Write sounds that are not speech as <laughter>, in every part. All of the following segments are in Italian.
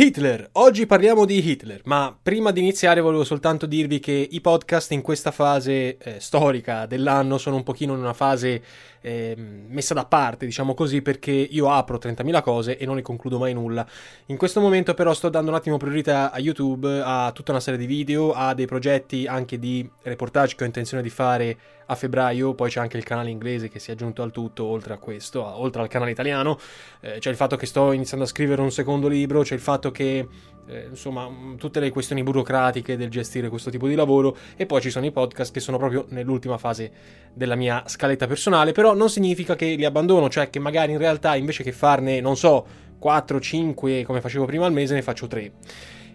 Hitler, oggi parliamo di Hitler, ma prima di iniziare volevo soltanto dirvi che i podcast in questa fase eh, storica dell'anno sono un pochino in una fase eh, messa da parte, diciamo così, perché io apro 30.000 cose e non ne concludo mai nulla. In questo momento però sto dando un attimo priorità a YouTube, a tutta una serie di video, a dei progetti anche di reportage che ho intenzione di fare a febbraio, poi c'è anche il canale inglese che si è aggiunto al tutto, oltre a questo, a, oltre al canale italiano, eh, c'è il fatto che sto iniziando a scrivere un secondo libro, c'è il fatto che eh, insomma, tutte le questioni burocratiche del gestire questo tipo di lavoro e poi ci sono i podcast che sono proprio nell'ultima fase della mia scaletta personale, però non significa che li abbandono, cioè che magari in realtà invece che farne, non so, 4, 5 come facevo prima al mese, ne faccio 3.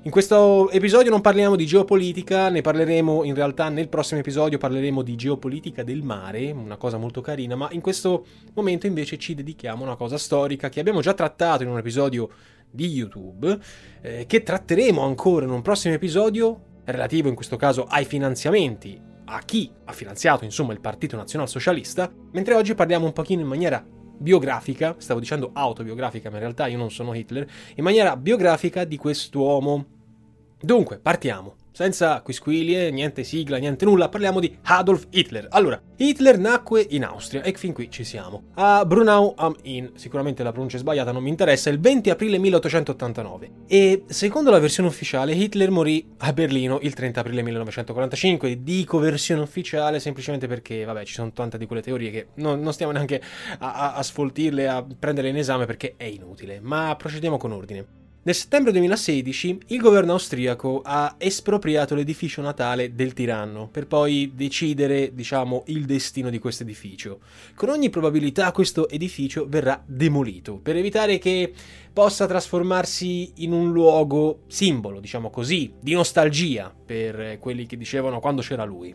In questo episodio non parliamo di geopolitica, ne parleremo in realtà nel prossimo episodio parleremo di geopolitica del mare, una cosa molto carina, ma in questo momento invece ci dedichiamo a una cosa storica che abbiamo già trattato in un episodio di YouTube, eh, che tratteremo ancora in un prossimo episodio relativo in questo caso ai finanziamenti, a chi ha finanziato insomma il Partito Nazionalsocialista, mentre oggi parliamo un pochino in maniera biografica, stavo dicendo autobiografica, ma in realtà io non sono Hitler, in maniera biografica di quest'uomo. Dunque, partiamo senza quisquilie, niente sigla, niente nulla, parliamo di Adolf Hitler. Allora, Hitler nacque in Austria e fin qui ci siamo. A Brunau am Inn, sicuramente la pronuncia è sbagliata, non mi interessa, il 20 aprile 1889. E secondo la versione ufficiale Hitler morì a Berlino il 30 aprile 1945. Dico versione ufficiale semplicemente perché, vabbè, ci sono tante di quelle teorie che non, non stiamo neanche a, a, a sfoltirle, a prenderle in esame perché è inutile. Ma procediamo con ordine. Nel settembre 2016 il governo austriaco ha espropriato l'edificio natale del tiranno per poi decidere, diciamo, il destino di questo edificio. Con ogni probabilità questo edificio verrà demolito per evitare che possa trasformarsi in un luogo simbolo, diciamo così, di nostalgia per quelli che dicevano quando c'era lui.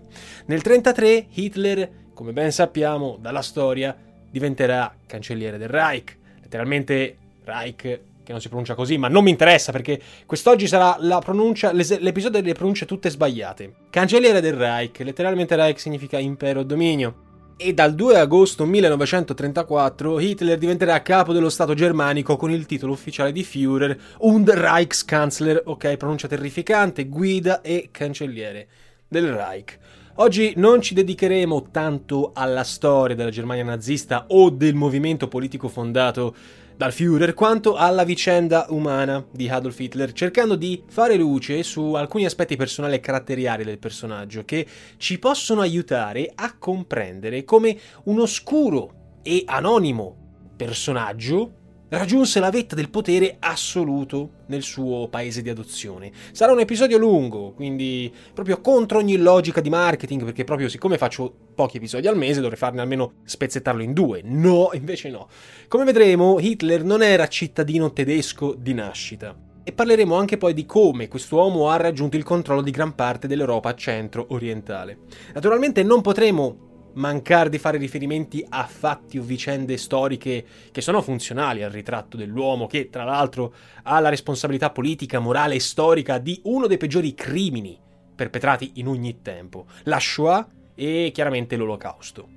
Nel 1933 Hitler, come ben sappiamo dalla storia, diventerà cancelliere del Reich, letteralmente Reich che non si pronuncia così, ma non mi interessa perché quest'oggi sarà l'episodio delle pronunce tutte sbagliate. Cancelliere del Reich, letteralmente Reich significa impero o dominio. E dal 2 agosto 1934 Hitler diventerà capo dello Stato germanico con il titolo ufficiale di Führer und Reichskanzler, ok, pronuncia terrificante, guida e cancelliere del Reich. Oggi non ci dedicheremo tanto alla storia della Germania nazista o del movimento politico fondato dal Führer quanto alla vicenda umana di Adolf Hitler, cercando di fare luce su alcuni aspetti personali e caratteriali del personaggio che ci possono aiutare a comprendere come un oscuro e anonimo personaggio raggiunse la vetta del potere assoluto nel suo paese di adozione. Sarà un episodio lungo, quindi proprio contro ogni logica di marketing, perché proprio siccome faccio pochi episodi al mese dovrei farne almeno spezzettarlo in due. No, <laughs> invece no. Come vedremo, Hitler non era cittadino tedesco di nascita. E parleremo anche poi di come quest'uomo ha raggiunto il controllo di gran parte dell'Europa centro-orientale. Naturalmente non potremo mancare di fare riferimenti a fatti o vicende storiche che sono funzionali al ritratto dell'uomo che, tra l'altro, ha la responsabilità politica, morale e storica di uno dei peggiori crimini perpetrati in ogni tempo, la Shoah e chiaramente l'Olocausto.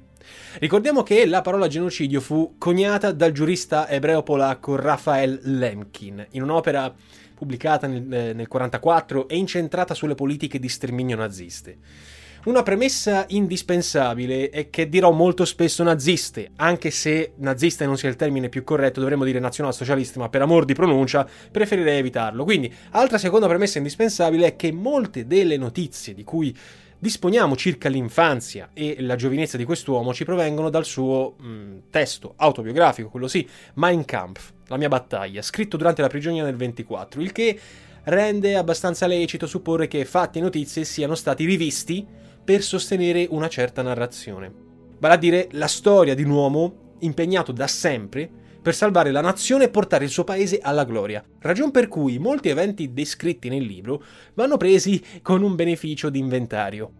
Ricordiamo che la parola genocidio fu coniata dal giurista ebreo-polacco Raphael Lemkin in un'opera pubblicata nel 1944 e incentrata sulle politiche di sterminio naziste. Una premessa indispensabile è che dirò molto spesso naziste, anche se nazista non sia il termine più corretto, dovremmo dire nazionalsocialiste, ma per amor di pronuncia preferirei evitarlo. Quindi, altra seconda premessa indispensabile è che molte delle notizie di cui disponiamo circa l'infanzia e la giovinezza di quest'uomo ci provengono dal suo mh, mm, testo autobiografico, quello sì, Mein Kampf, la mia battaglia, scritto durante la prigionia del 24, il che rende abbastanza lecito supporre che fatti e notizie siano stati rivisti per sostenere una certa narrazione. Vale a dire la storia di un uomo impegnato da sempre per salvare la nazione e portare il suo paese alla gloria, ragion per cui molti eventi descritti nel libro vanno presi con un beneficio di inventario.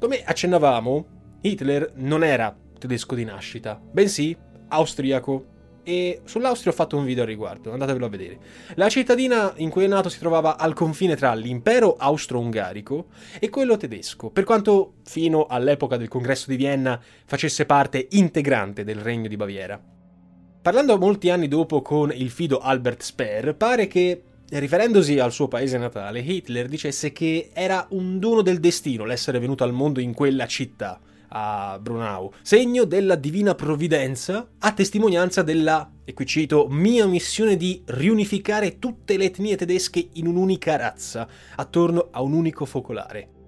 Come accennavamo, Hitler non era tedesco di nascita, bensì austriaco e sull'Austria ho fatto un video al riguardo, andatevelo a vedere. La cittadina in cui è nato si trovava al confine tra l'impero austro-ungarico e quello tedesco, per quanto fino all'epoca del congresso di Vienna facesse parte integrante del regno di Baviera. Parlando molti anni dopo con il fido Albert Speer, pare che riferendosi al suo paese natale, Hitler dicesse che era un dono del destino l'essere venuto al mondo in quella città a Brunau, segno della divina provvidenza, a testimonianza della, e qui cito, mia missione di riunificare tutte le etnie tedesche in un'unica razza, attorno a un unico focolare.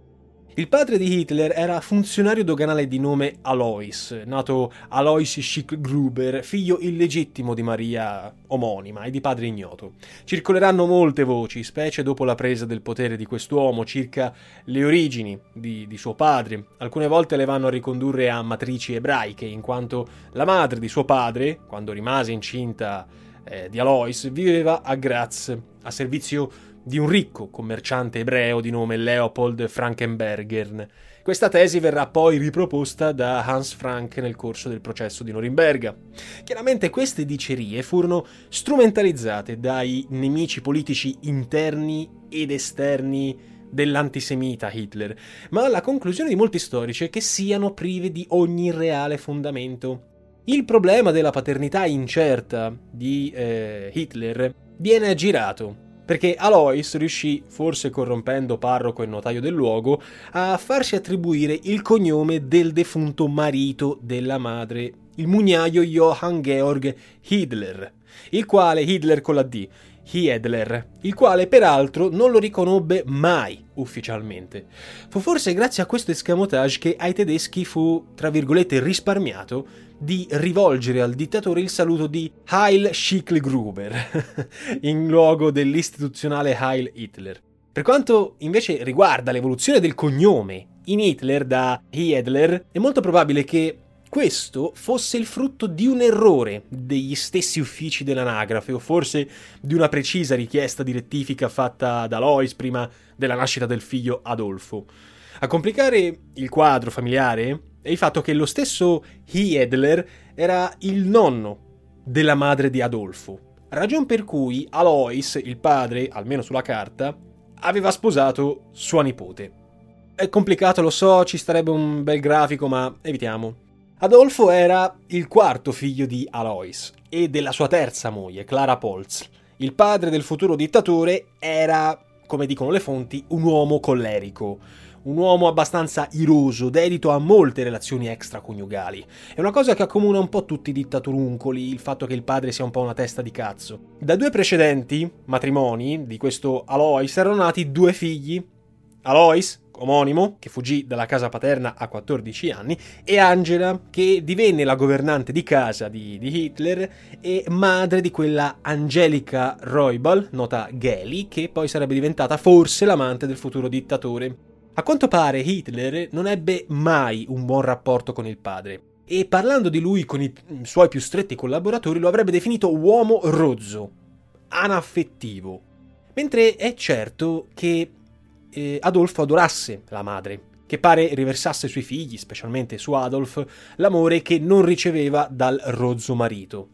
Il padre di Hitler era funzionario doganale di nome Alois, nato Alois Schick-Gruber, figlio illegittimo di Maria omonima e di padre ignoto. Circoleranno molte voci, specie dopo la presa del potere di quest'uomo, circa le origini di, di suo padre. Alcune volte le vanno a ricondurre a matrici ebraiche, in quanto la madre di suo padre, quando rimase incinta eh, di Alois, viveva a Graz, a servizio di un ricco commerciante ebreo di nome Leopold Frankenberger. Questa tesi verrà poi riproposta da Hans Frank nel corso del processo di Norimberga. Chiaramente queste dicerie furono strumentalizzate dai nemici politici interni ed esterni dell'antisemita Hitler, ma la conclusione di molti storici è che siano prive di ogni reale fondamento. Il problema della paternità incerta di eh, Hitler viene aggirato perché Alois riuscì, forse corrompendo parroco e notaio del luogo, a farsi attribuire il cognome del defunto marito della madre, il mugnaio Johann Georg Hitler, il quale Hitler con la D, Hiedler, il quale peraltro non lo riconobbe mai ufficialmente. Fu forse grazie a questo escamotage che ai tedeschi fu, tra virgolette, risparmiato di rivolgere al dittatore il saluto di Heil Schicklgruber, <laughs> in luogo dell'istituzionale Heil Hitler. Per quanto invece riguarda l'evoluzione del cognome in Hitler da Hiedler, è molto probabile che questo fosse il frutto di un errore degli stessi uffici dell'anagrafe o forse di una precisa richiesta di rettifica fatta da Lois prima della nascita del figlio Adolfo. A complicare il quadro familiare è il fatto che lo stesso Hiedler era il nonno della madre di Adolfo, ragion per cui Alois, il padre, almeno sulla carta, aveva sposato sua nipote. È complicato, lo so, ci starebbe un bel grafico, ma evitiamo. Adolfo era il quarto figlio di Alois e della sua terza moglie, Clara Polz. Il padre del futuro dittatore era, come dicono le fonti, un uomo collerico un uomo abbastanza iroso, dedito a molte relazioni extraconiugali. È una cosa che accomuna un po' tutti i dittaturuncoli, il fatto che il padre sia un po' una testa di cazzo. Da due precedenti matrimoni di questo Alois erano nati due figli. Alois, omonimo, che fuggì dalla casa paterna a 14 anni, e Angela, che divenne la governante di casa di, di Hitler e madre di quella Angelica Roybal, nota Geli, che poi sarebbe diventata forse l'amante del futuro dittatore. A quanto pare Hitler non ebbe mai un buon rapporto con il padre e parlando di lui con i suoi più stretti collaboratori lo avrebbe definito uomo rozzo, anaffettivo. Mentre è certo che eh, Adolfo adorasse la madre, che pare riversasse sui figli, specialmente su Adolf, l'amore che non riceveva dal rozzo marito.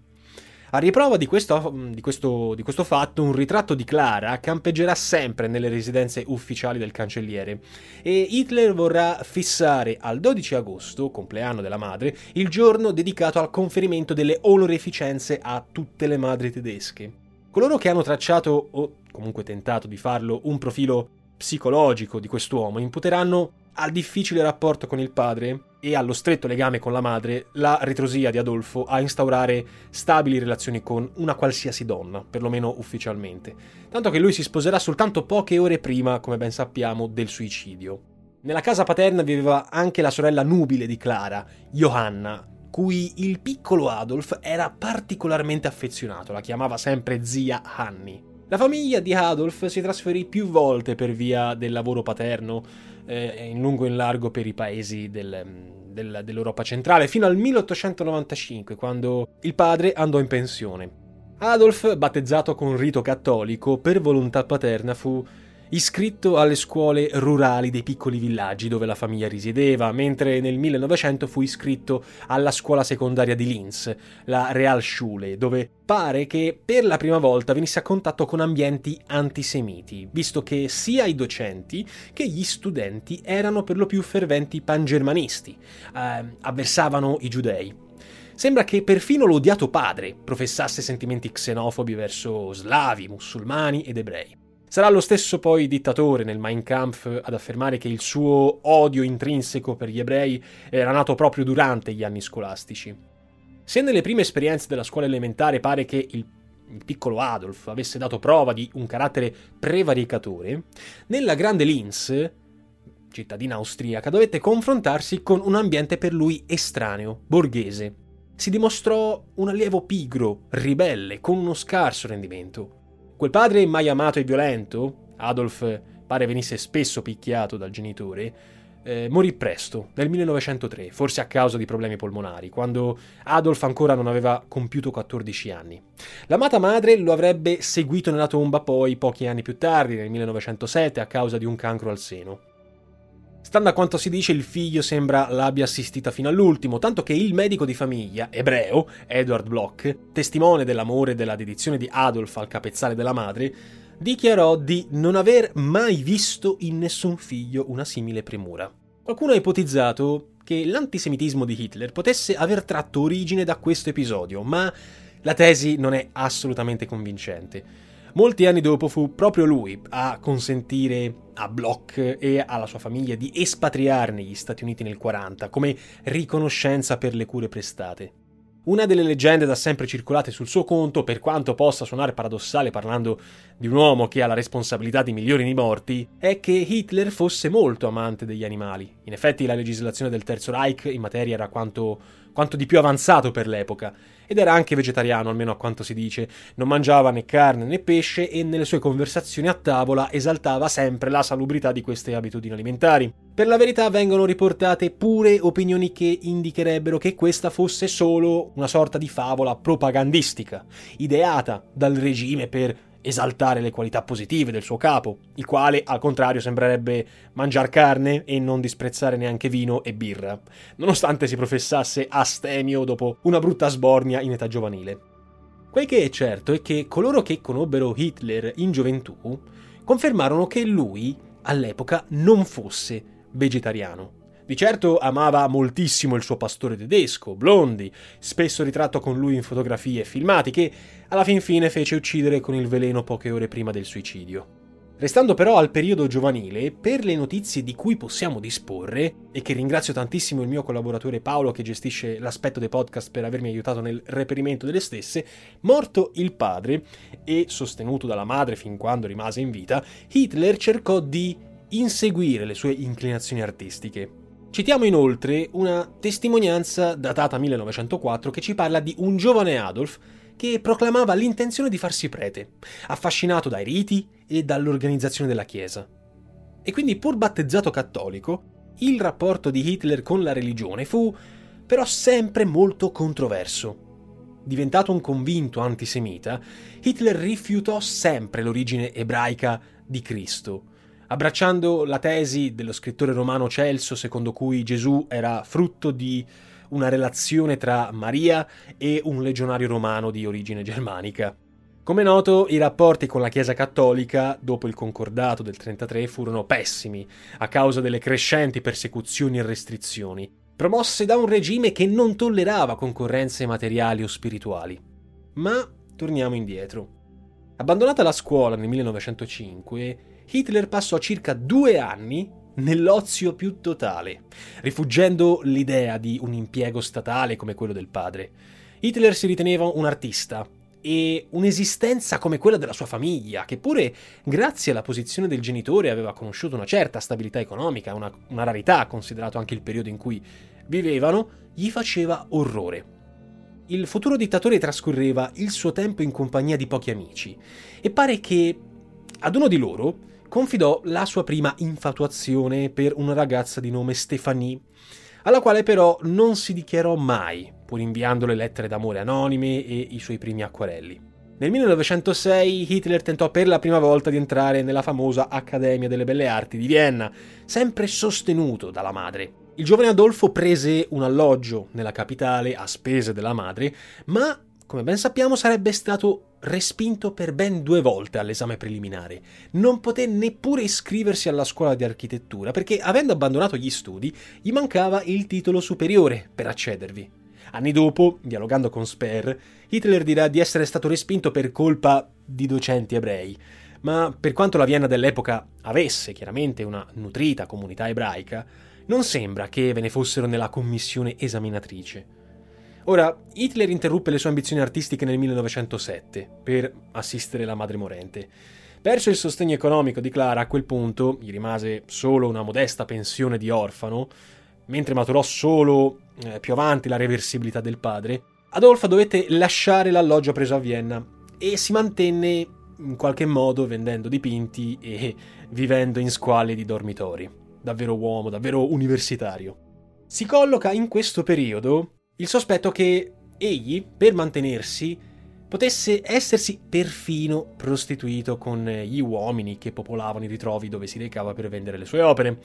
A riprova di questo, di, questo, di questo, fatto, un ritratto di Clara campeggerà sempre nelle residenze ufficiali del cancelliere e Hitler vorrà fissare al 12 agosto, compleanno della madre, il giorno dedicato al conferimento delle onorificenze a tutte le madri tedesche. Coloro che hanno tracciato, o comunque tentato di farlo, un profilo psicologico di quest'uomo imputeranno al difficile rapporto con il padre e allo stretto legame con la madre la ritrosia di Adolfo a instaurare stabili relazioni con una qualsiasi donna, perlomeno ufficialmente, tanto che lui si sposerà soltanto poche ore prima, come ben sappiamo, del suicidio. Nella casa paterna viveva anche la sorella nubile di Clara, Johanna, cui il piccolo Adolf era particolarmente affezionato, la chiamava sempre zia Hanni. La famiglia di Adolf si trasferì più volte per via del lavoro paterno, eh, in lungo e in largo per i paesi del, del, dell'Europa centrale, fino al 1895, quando il padre andò in pensione. Adolf, battezzato con rito cattolico, per volontà paterna fu iscritto alle scuole rurali dei piccoli villaggi dove la famiglia risiedeva, mentre nel 1900 fu iscritto alla scuola secondaria di Linz, la Realschule, dove pare che per la prima volta venisse a contatto con ambienti antisemiti, visto che sia i docenti che gli studenti erano per lo più ferventi pangermanisti, eh, avversavano i giudei. Sembra che perfino l'odiato padre professasse sentimenti xenofobi verso slavi, musulmani ed ebrei. Sarà lo stesso poi dittatore nel Mein Kampf ad affermare che il suo odio intrinseco per gli ebrei era nato proprio durante gli anni scolastici. Se nelle prime esperienze della scuola elementare pare che il, il piccolo Adolf avesse dato prova di un carattere prevaricatore, nella grande Linz, cittadina austriaca, dovette confrontarsi con un ambiente per lui estraneo, borghese. Si dimostrò un allievo pigro, ribelle, con uno scarso rendimento. Quel padre mai amato e violento, Adolf pare venisse spesso picchiato dal genitore, eh, morì presto, nel 1903, forse a causa di problemi polmonari, quando Adolf ancora non aveva compiuto 14 anni. L'amata madre lo avrebbe seguito nella tomba poi pochi anni più tardi, nel 1907, a causa di un cancro al seno. Stando a quanto si dice, il figlio sembra l'abbia assistita fino all'ultimo, tanto che il medico di famiglia, ebreo, Edward Bloch, testimone dell'amore e della dedizione di Adolf al capezzale della madre, dichiarò di non aver mai visto in nessun figlio una simile premura. Qualcuno ha ipotizzato che l'antisemitismo di Hitler potesse aver tratto origine da questo episodio, ma la tesi non è assolutamente convincente. Molti anni dopo fu proprio lui a consentire a Bloch e alla sua famiglia di espatriare negli Stati Uniti nel 40 come riconoscenza per le cure prestate. Una delle leggende da sempre circolate sul suo conto, per quanto possa suonare paradossale parlando di un uomo che ha la responsabilità di milioni di morti, è che Hitler fosse molto amante degli animali. In effetti la legislazione del Terzo Reich in materia era quanto, quanto di più avanzato per l'epoca, ed era anche vegetariano, almeno a quanto si dice. Non mangiava né carne né pesce e nelle sue conversazioni a tavola esaltava sempre la salubrità di queste abitudini alimentari. Per la verità vengono riportate pure opinioni che indicherebbero che questa fosse solo una sorta di favola propagandistica, ideata dal regime per esaltare le qualità positive del suo capo, il quale al contrario sembrerebbe mangiare carne e non disprezzare neanche vino e birra, nonostante si professasse astemio dopo una brutta sbornia in età giovanile. Quel che è certo è che coloro che conobbero Hitler in gioventù confermarono che lui all'epoca non fosse vegetariano. Di certo amava moltissimo il suo pastore tedesco, Blondi, spesso ritratto con lui in fotografie e filmati, che alla fin fine fece uccidere con il veleno poche ore prima del suicidio. Restando però al periodo giovanile, per le notizie di cui possiamo disporre, e che ringrazio tantissimo il mio collaboratore Paolo che gestisce l'aspetto dei podcast per avermi aiutato nel reperimento delle stesse, morto il padre e sostenuto dalla madre fin quando rimase in vita, Hitler cercò di inseguire le sue inclinazioni artistiche. Citiamo inoltre una testimonianza datata 1904 che ci parla di un giovane Adolf che proclamava l'intenzione di farsi prete, affascinato dai riti e dall'organizzazione della Chiesa. E quindi, pur battezzato cattolico, il rapporto di Hitler con la religione fu però sempre molto controverso. Diventato un convinto antisemita, Hitler rifiutò sempre l'origine ebraica di Cristo, abbracciando la tesi dello scrittore romano Celso secondo cui Gesù era frutto di una relazione tra Maria e un legionario romano di origine germanica. Come noto, i rapporti con la Chiesa cattolica, dopo il concordato del 33, furono pessimi, a causa delle crescenti persecuzioni e restrizioni, promosse da un regime che non tollerava concorrenze materiali o spirituali. Ma torniamo indietro. Abbandonata la scuola nel 1905, Hitler passò circa due anni nell'ozio più totale, rifuggendo l'idea di un impiego statale come quello del padre. Hitler si riteneva un artista e un'esistenza come quella della sua famiglia, che pure grazie alla posizione del genitore aveva conosciuto una certa stabilità economica, una, una rarità considerato anche il periodo in cui vivevano, gli faceva orrore. Il futuro dittatore trascorreva il suo tempo in compagnia di pochi amici e pare che ad uno di loro confidò la sua prima infatuazione per una ragazza di nome Stephanie, alla quale però non si dichiarò mai, pur inviandole lettere d'amore anonime e i suoi primi acquarelli. Nel 1906 Hitler tentò per la prima volta di entrare nella famosa Accademia delle Belle Arti di Vienna, sempre sostenuto dalla madre. Il giovane Adolfo prese un alloggio nella capitale a spese della madre, ma come ben sappiamo sarebbe stato respinto per ben due volte all'esame preliminare. Non poté neppure iscriversi alla scuola di architettura perché, avendo abbandonato gli studi, gli mancava il titolo superiore per accedervi. Anni dopo, dialogando con Sper, Hitler dirà di essere stato respinto per colpa di docenti ebrei. Ma per quanto la Vienna dell'epoca avesse chiaramente una nutrita comunità ebraica, non sembra che ve ne fossero nella commissione esaminatrice. Ora, Hitler interruppe le sue ambizioni artistiche nel 1907 per assistere la madre morente. Perso il sostegno economico di Clara, a quel punto gli rimase solo una modesta pensione di orfano, mentre maturò solo eh, più avanti la reversibilità del padre, Adolfa dovette lasciare l'alloggio preso a Vienna e si mantenne in qualche modo vendendo dipinti e vivendo in squali di dormitori. Davvero uomo, davvero universitario. Si colloca in questo periodo il sospetto che egli, per mantenersi, potesse essersi perfino prostituito con gli uomini che popolavano i ritrovi dove si recava per vendere le sue opere,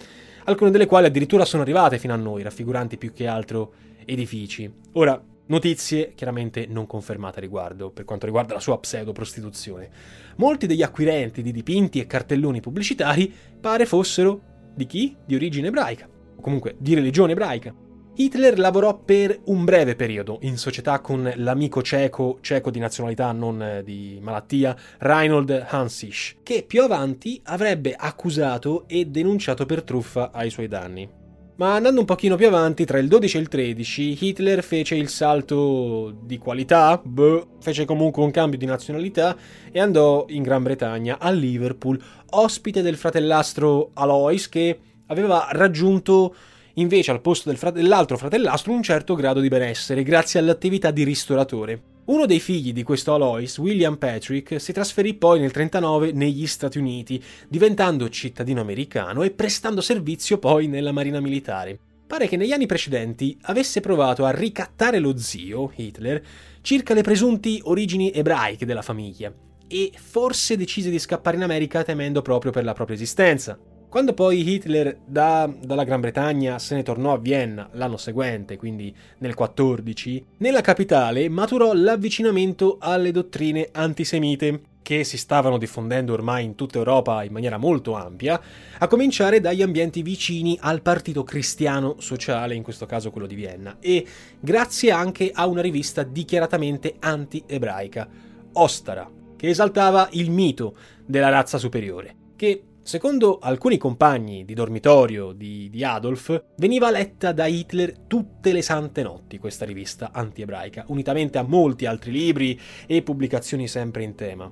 alcune delle quali addirittura sono arrivate fino a noi, raffiguranti più che altro edifici. Ora, notizie chiaramente non confermate a riguardo, per quanto riguarda la sua pseudo-prostituzione. Molti degli acquirenti di dipinti e cartelloni pubblicitari pare fossero di chi? Di origine ebraica, o comunque di religione ebraica. Hitler lavorò per un breve periodo in società con l'amico ceco, ceco di nazionalità non eh, di malattia, Reinhold Hansisch, che più avanti avrebbe accusato e denunciato per truffa ai suoi danni. Ma andando un pochino più avanti, tra il 12 e il 13, Hitler fece il salto di qualità, beh, fece comunque un cambio di nazionalità e andò in Gran Bretagna, a Liverpool, ospite del fratellastro Alois che aveva raggiunto invece al posto del frate- dell'altro fratellastro un certo grado di benessere grazie all'attività di ristoratore. Uno dei figli di questo Alois, William Patrick, si trasferì poi nel 1939 negli Stati Uniti, diventando cittadino americano e prestando servizio poi nella Marina Militare. Pare che negli anni precedenti avesse provato a ricattare lo zio, Hitler, circa le presunti origini ebraiche della famiglia, e forse decise di scappare in America temendo proprio per la propria esistenza. Quando poi Hitler da, dalla Gran Bretagna se ne tornò a Vienna l'anno seguente, quindi nel 14, nella capitale maturò l'avvicinamento alle dottrine antisemite che si stavano diffondendo ormai in tutta Europa in maniera molto ampia, a cominciare dagli ambienti vicini al Partito Cristiano Sociale, in questo caso quello di Vienna, e grazie anche a una rivista dichiaratamente anti-ebraica, Ostara, che esaltava il mito della razza superiore, che Secondo alcuni compagni di dormitorio di, di, Adolf, veniva letta da Hitler tutte le sante notti questa rivista anti-ebraica, unitamente a molti altri libri e pubblicazioni sempre in tema.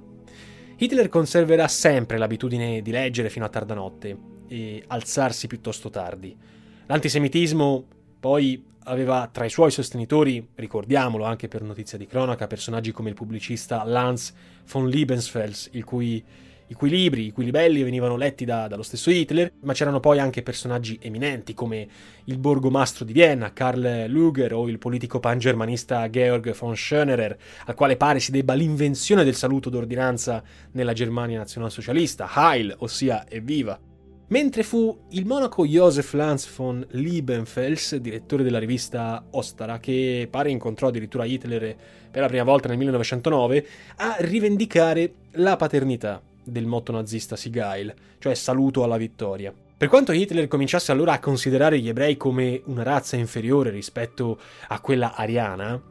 Hitler conserverà sempre l'abitudine di leggere fino a tarda notte e alzarsi piuttosto tardi. L'antisemitismo poi aveva tra i suoi sostenitori, ricordiamolo anche per notizia di cronaca, personaggi come il pubblicista Lanz von Liebensfels, il cui i cui libri, i cui libelli venivano letti da, dallo stesso Hitler, ma c'erano poi anche personaggi eminenti come il borgomastro di Vienna, Karl Luger, o il politico pangermanista Georg von Schönerer, al quale pare si debba l'invenzione del saluto d'ordinanza nella Germania nazionalsocialista, Heil, ossia evviva. Mentre fu il monaco Josef Lanz von Liebenfels, direttore della rivista Ostara, che pare incontrò addirittura Hitler per la prima volta nel 1909, a rivendicare la paternità del motto nazista Sigail, cioè saluto alla vittoria. Per quanto Hitler cominciasse allora a considerare gli ebrei come una razza inferiore rispetto a quella ariana,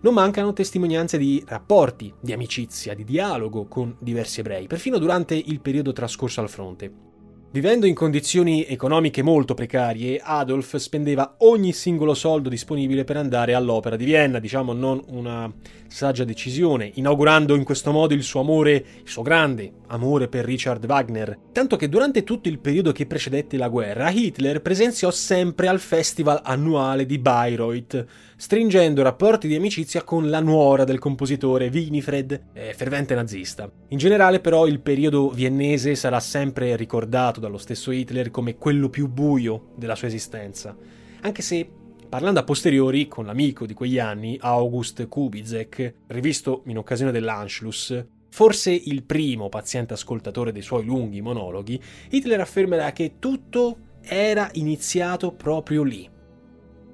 non mancano testimonianze di rapporti, di amicizia, di dialogo con diversi ebrei, perfino durante il periodo trascorso al fronte. Vivendo in condizioni economiche molto precarie, Adolf spendeva ogni singolo soldo disponibile per andare all'opera di Vienna, diciamo non una saggia decisione, inaugurando in questo modo il suo amore, il suo grande amore per Richard Wagner. Tanto che durante tutto il periodo che precedette la guerra, Hitler presenziò sempre al festival annuale di Bayreuth, stringendo rapporti di amicizia con la nuora del compositore Winifred, eh, fervente nazista. In generale però il periodo viennese sarà sempre ricordato dallo stesso Hitler come quello più buio della sua esistenza, anche se parlando a posteriori con l'amico di quegli anni, August Kubizek, rivisto in occasione dell'Anschluss, forse il primo paziente ascoltatore dei suoi lunghi monologhi, Hitler affermerà che tutto era iniziato proprio lì,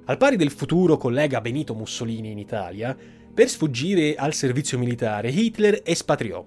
al pari del futuro collega Benito Mussolini in Italia, per sfuggire al servizio militare Hitler espatriò,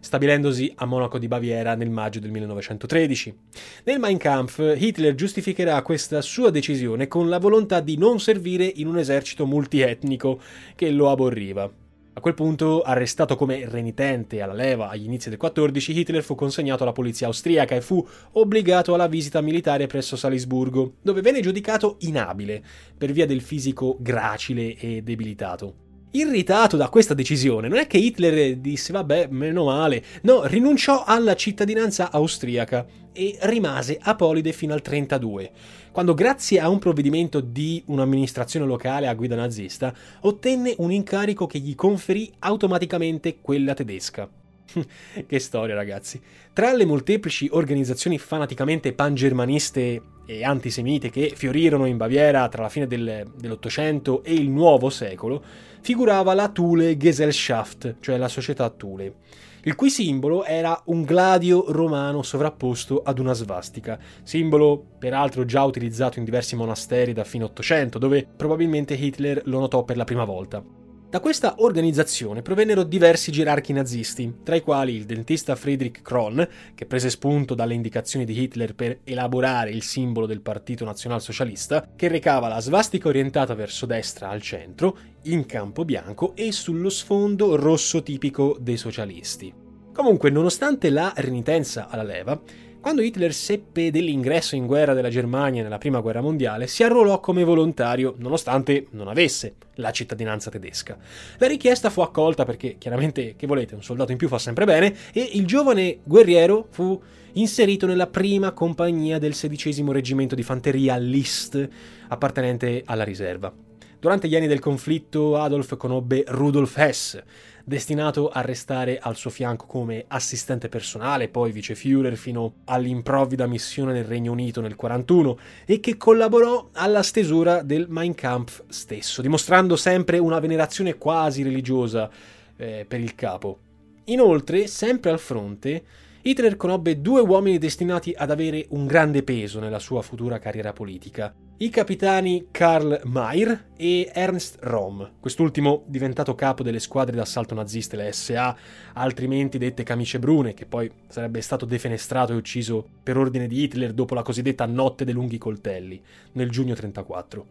stabilendosi a Monaco di Baviera nel maggio del 1913. Nel Mein Kampf Hitler giustificherà questa sua decisione con la volontà di non servire in un esercito multietnico che lo aborriva. A quel punto, arrestato come renitente alla leva agli inizi del 14, Hitler fu consegnato alla polizia austriaca e fu obbligato alla visita militare presso Salisburgo, dove venne giudicato inabile per via del fisico gracile e debilitato. Irritato da questa decisione, non è che Hitler disse vabbè, meno male, no, rinunciò alla cittadinanza austriaca e rimase apolide fino al 32, quando grazie a un provvedimento di un'amministrazione locale a guida nazista ottenne un incarico che gli conferì automaticamente quella tedesca. <laughs> che storia, ragazzi. Tra le molteplici organizzazioni fanaticamente pangermaniste e antisemite che fiorirono in Baviera tra la fine del, dell'Ottocento e il nuovo secolo, figurava la Thule Gesellschaft, cioè la società Thule, il cui simbolo era un gladio romano sovrapposto ad una svastica, simbolo peraltro già utilizzato in diversi monasteri da fine Ottocento, dove probabilmente Hitler lo notò per la prima volta. Da questa organizzazione provennero diversi gerarchi nazisti, tra i quali il dentista Friedrich Kron, che prese spunto dalle indicazioni di Hitler per elaborare il simbolo del Partito Nazionalsocialista, che recava la svastica orientata verso destra al centro, in campo bianco e sullo sfondo rosso tipico dei socialisti. Comunque, nonostante la renitenza alla leva, quando Hitler seppe dell'ingresso in guerra della Germania nella Prima Guerra Mondiale, si arruolò come volontario, nonostante non avesse la cittadinanza tedesca. La richiesta fu accolta perché, chiaramente, che volete, un soldato in più fa sempre bene, e il giovane guerriero fu inserito nella prima compagnia del sedicesimo reggimento di fanteria List, appartenente alla riserva. Durante gli anni del conflitto Adolf conobbe Rudolf Hess, destinato a restare al suo fianco come assistente personale, poi vice Führer fino all'improvvida missione nel Regno Unito nel 1941 e che collaborò alla stesura del Mein Kampf stesso, dimostrando sempre una venerazione quasi religiosa eh, per il capo. Inoltre, sempre al fronte, Hitler conobbe due uomini destinati ad avere un grande peso nella sua futura carriera politica, i capitani Karl Mayr e Ernst Rom, quest'ultimo diventato capo delle squadre d'assalto naziste, le SA, altrimenti dette camicie brune, che poi sarebbe stato defenestrato e ucciso per ordine di Hitler dopo la cosiddetta Notte dei lunghi coltelli, nel giugno 1934.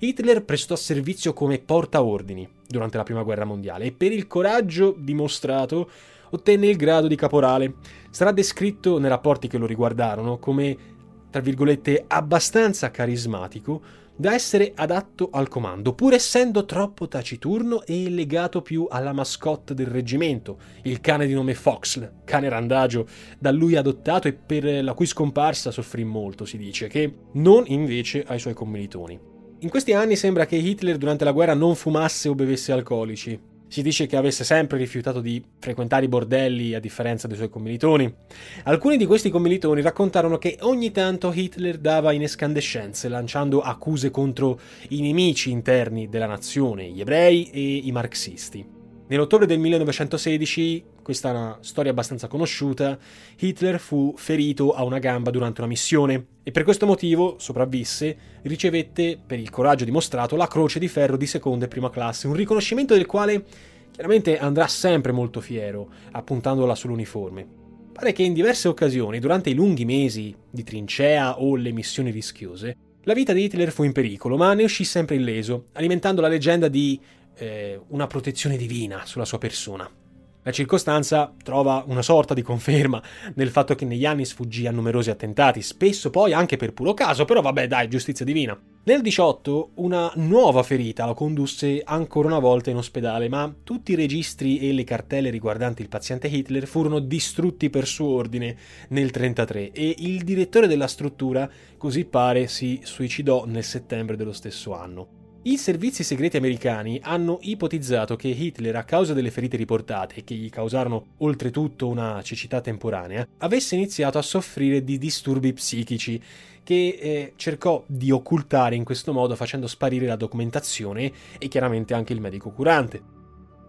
Hitler prestò servizio come portaordini durante la Prima Guerra Mondiale e per il coraggio dimostrato ottenne il grado di caporale. Sarà descritto nei rapporti che lo riguardarono come tra virgolette, abbastanza carismatico da essere adatto al comando, pur essendo troppo taciturno e legato più alla mascotte del reggimento, il cane di nome Foxl, cane randagio, da lui adottato e per la cui scomparsa soffrì molto, si dice, che non invece ai suoi commilitoni. In questi anni sembra che Hitler durante la guerra non fumasse o bevesse alcolici, si dice che avesse sempre rifiutato di frequentare i bordelli a differenza dei suoi commilitoni. Alcuni di questi commilitoni raccontarono che ogni tanto Hitler dava in escandescenze, lanciando accuse contro i nemici interni della nazione, gli ebrei e i marxisti. Nell'ottobre del 1916, questa è una storia abbastanza conosciuta, Hitler fu ferito a una gamba durante una missione e per questo motivo sopravvisse, ricevette per il coraggio dimostrato la Croce di Ferro di seconda e prima classe, un riconoscimento del quale chiaramente andrà sempre molto fiero, appuntandola sull'uniforme. Pare che in diverse occasioni, durante i lunghi mesi di trincea o le missioni rischiose, la vita di Hitler fu in pericolo, ma ne uscì sempre illeso, alimentando la leggenda di eh, una protezione divina sulla sua persona. La circostanza trova una sorta di conferma nel fatto che negli anni sfuggì a numerosi attentati, spesso poi anche per puro caso, però vabbè dai, giustizia divina. Nel 18 una nuova ferita lo condusse ancora una volta in ospedale, ma tutti i registri e le cartelle riguardanti il paziente Hitler furono distrutti per suo ordine nel 33 e il direttore della struttura, così pare, si suicidò nel settembre dello stesso anno. I servizi segreti americani hanno ipotizzato che Hitler, a causa delle ferite riportate, che gli causarono oltretutto una cecità temporanea, avesse iniziato a soffrire di disturbi psichici che eh, cercò di occultare in questo modo facendo sparire la documentazione e chiaramente anche il medico curante.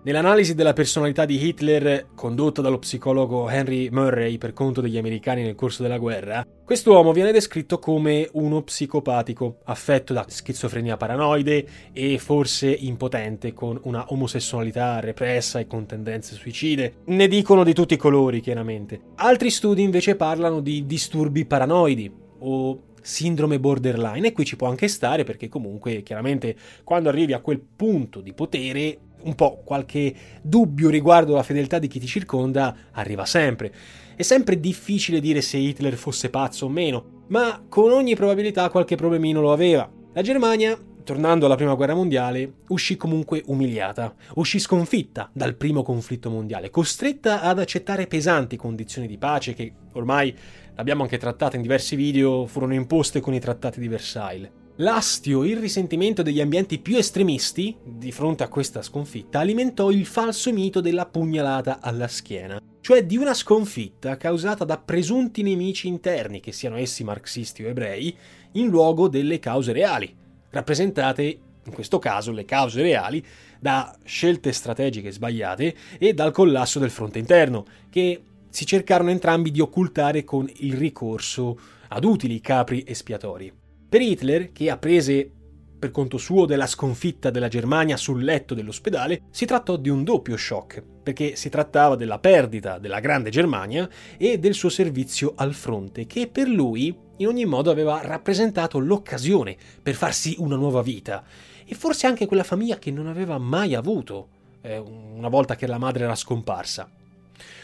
Nell'analisi della personalità di Hitler, condotta dallo psicologo Henry Murray per conto degli americani nel corso della guerra, quest'uomo viene descritto come uno psicopatico, affetto da schizofrenia paranoide e forse impotente, con una omosessualità repressa e con tendenze suicide. Ne dicono di tutti i colori, chiaramente. Altri studi invece parlano di disturbi paranoidi o sindrome borderline e qui ci può anche stare perché comunque chiaramente quando arrivi a quel punto di potere un po' qualche dubbio riguardo la fedeltà di chi ti circonda arriva sempre. È sempre difficile dire se Hitler fosse pazzo o meno, ma con ogni probabilità qualche problemino lo aveva. La Germania, tornando alla prima guerra mondiale, uscì comunque umiliata, uscì sconfitta dal primo conflitto mondiale, costretta ad accettare pesanti condizioni di pace che ormai l'abbiamo anche trattata in diversi video, furono imposte con i trattati di Versailles. L'astio e il risentimento degli ambienti più estremisti, di fronte a questa sconfitta, alimentò il falso mito della pugnalata alla schiena, cioè di una sconfitta causata da presunti nemici interni, che siano essi marxisti o ebrei, in luogo delle cause reali, rappresentate, in questo caso, le cause reali, da scelte strategiche sbagliate e dal collasso del fronte interno, che si cercarono entrambi di occultare con il ricorso ad utili capri espiatori. Per Hitler, che apprese per conto suo della sconfitta della Germania sul letto dell'ospedale, si trattò di un doppio shock, perché si trattava della perdita della Grande Germania e del suo servizio al fronte, che per lui in ogni modo aveva rappresentato l'occasione per farsi una nuova vita, e forse anche quella famiglia che non aveva mai avuto eh, una volta che la madre era scomparsa.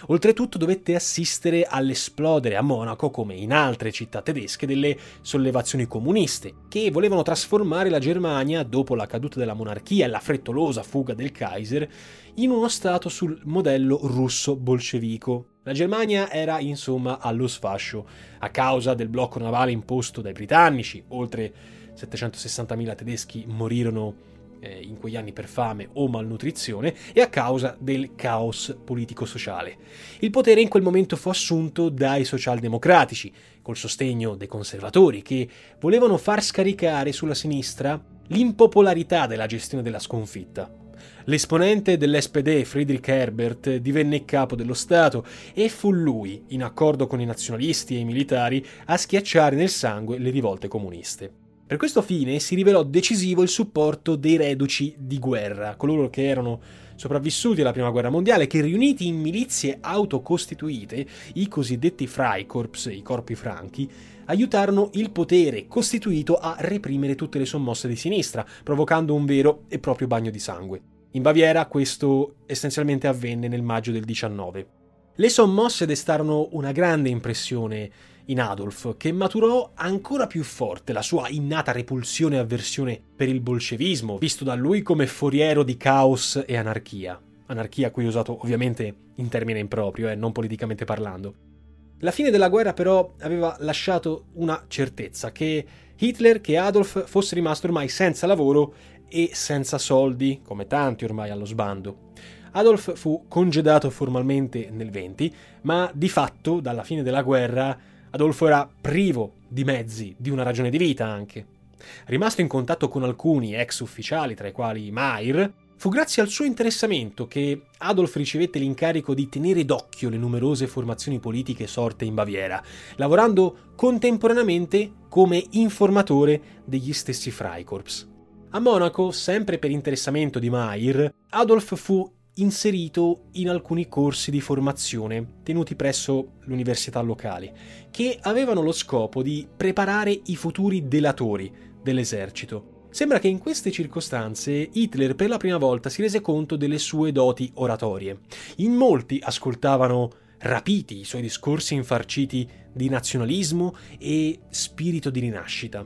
Oltretutto dovette assistere all'esplodere a Monaco, come in altre città tedesche, delle sollevazioni comuniste, che volevano trasformare la Germania, dopo la caduta della monarchia e la frettolosa fuga del Kaiser, in uno Stato sul modello russo-bolscevico. La Germania era insomma allo sfascio, a causa del blocco navale imposto dai britannici, oltre 760.000 tedeschi morirono eh, in quegli anni per fame o malnutrizione e a causa del caos politico-sociale. Il potere in quel momento fu assunto dai socialdemocratici, col sostegno dei conservatori, che volevano far scaricare sulla sinistra l'impopolarità della gestione della sconfitta. L'esponente dell'SPD Friedrich Herbert divenne capo dello Stato e fu lui, in accordo con i nazionalisti e i militari, a schiacciare nel sangue le rivolte comuniste. Per questo fine si rivelò decisivo il supporto dei reduci di guerra, coloro che erano sopravvissuti alla Prima Guerra Mondiale, che riuniti in milizie autocostituite, i cosiddetti Freikorps, i corpi franchi, aiutarono il potere costituito a reprimere tutte le sommosse di sinistra, provocando un vero e proprio bagno di sangue. In Baviera questo essenzialmente avvenne nel maggio del 19. Le sommosse destarono una grande impressione in Adolf, che maturò ancora più forte la sua innata repulsione e avversione per il bolscevismo, visto da lui come foriero di caos e anarchia. Anarchia qui usato ovviamente in termine improprio, eh, non politicamente parlando. La fine della guerra però aveva lasciato una certezza, che Hitler, che Adolf fosse rimasto ormai senza lavoro e senza soldi, come tanti ormai allo sbando. Adolf fu congedato formalmente nel 20, ma di fatto, dalla fine della guerra, Adolfo era privo di mezzi, di una ragione di vita anche. Rimasto in contatto con alcuni ex ufficiali, tra i quali Mair, fu grazie al suo interessamento che Adolf ricevette l'incarico di tenere d'occhio le numerose formazioni politiche sorte in Baviera, lavorando contemporaneamente come informatore degli stessi Freikorps. A Monaco, sempre per interessamento di Mair, Adolf fu inserito in alcuni corsi di formazione tenuti presso l'università locali, che avevano lo scopo di preparare i futuri delatori dell'esercito. Sembra che in queste circostanze Hitler per la prima volta si rese conto delle sue doti oratorie. In molti ascoltavano rapiti i suoi discorsi infarciti di nazionalismo e spirito di rinascita.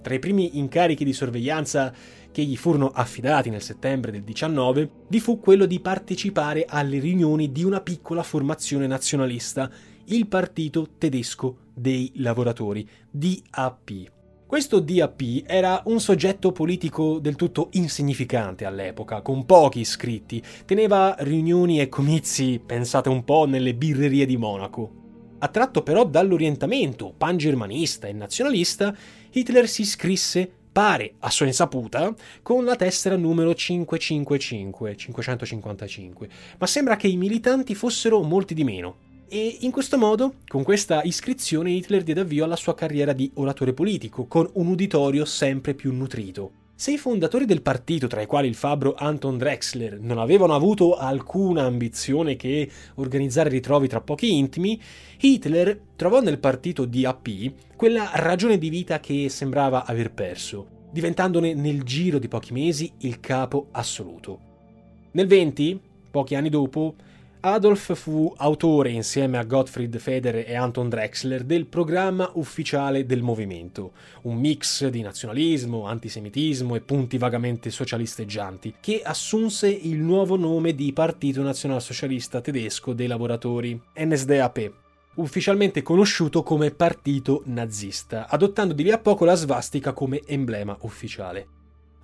Tra i primi incarichi di sorveglianza che gli furono affidati nel settembre del 19 vi fu quello di partecipare alle riunioni di una piccola formazione nazionalista, il Partito Tedesco dei Lavoratori, DAP. Questo DAP era un soggetto politico del tutto insignificante all'epoca, con pochi iscritti, teneva riunioni e comizi, pensate un po', nelle birrerie di Monaco. Attratto però dall'orientamento pangermanista e nazionalista, Hitler si iscrisse pare a sua insaputa con la tessera numero 555, 555, ma sembra che i militanti fossero molti di meno. E in questo modo, con questa iscrizione, Hitler diede avvio alla sua carriera di oratore politico, con un uditorio sempre più nutrito. Se i fondatori del partito, tra i quali il fabbro Anton Drexler, non avevano avuto alcuna ambizione che organizzare ritrovi tra pochi intimi, Hitler trovò nel partito DAP quella ragione di vita che sembrava aver perso, diventandone nel giro di pochi mesi il capo assoluto. Nel 20, pochi anni dopo, Adolf fu autore, insieme a Gottfried Feder e Anton Drexler, del programma ufficiale del movimento, un mix di nazionalismo, antisemitismo e punti vagamente socialisteggianti, che assunse il nuovo nome di Partito Nazionalsocialista Tedesco dei Lavoratori, NSDAP, ufficialmente conosciuto come Partito Nazista, adottando di lì a poco la svastica come emblema ufficiale.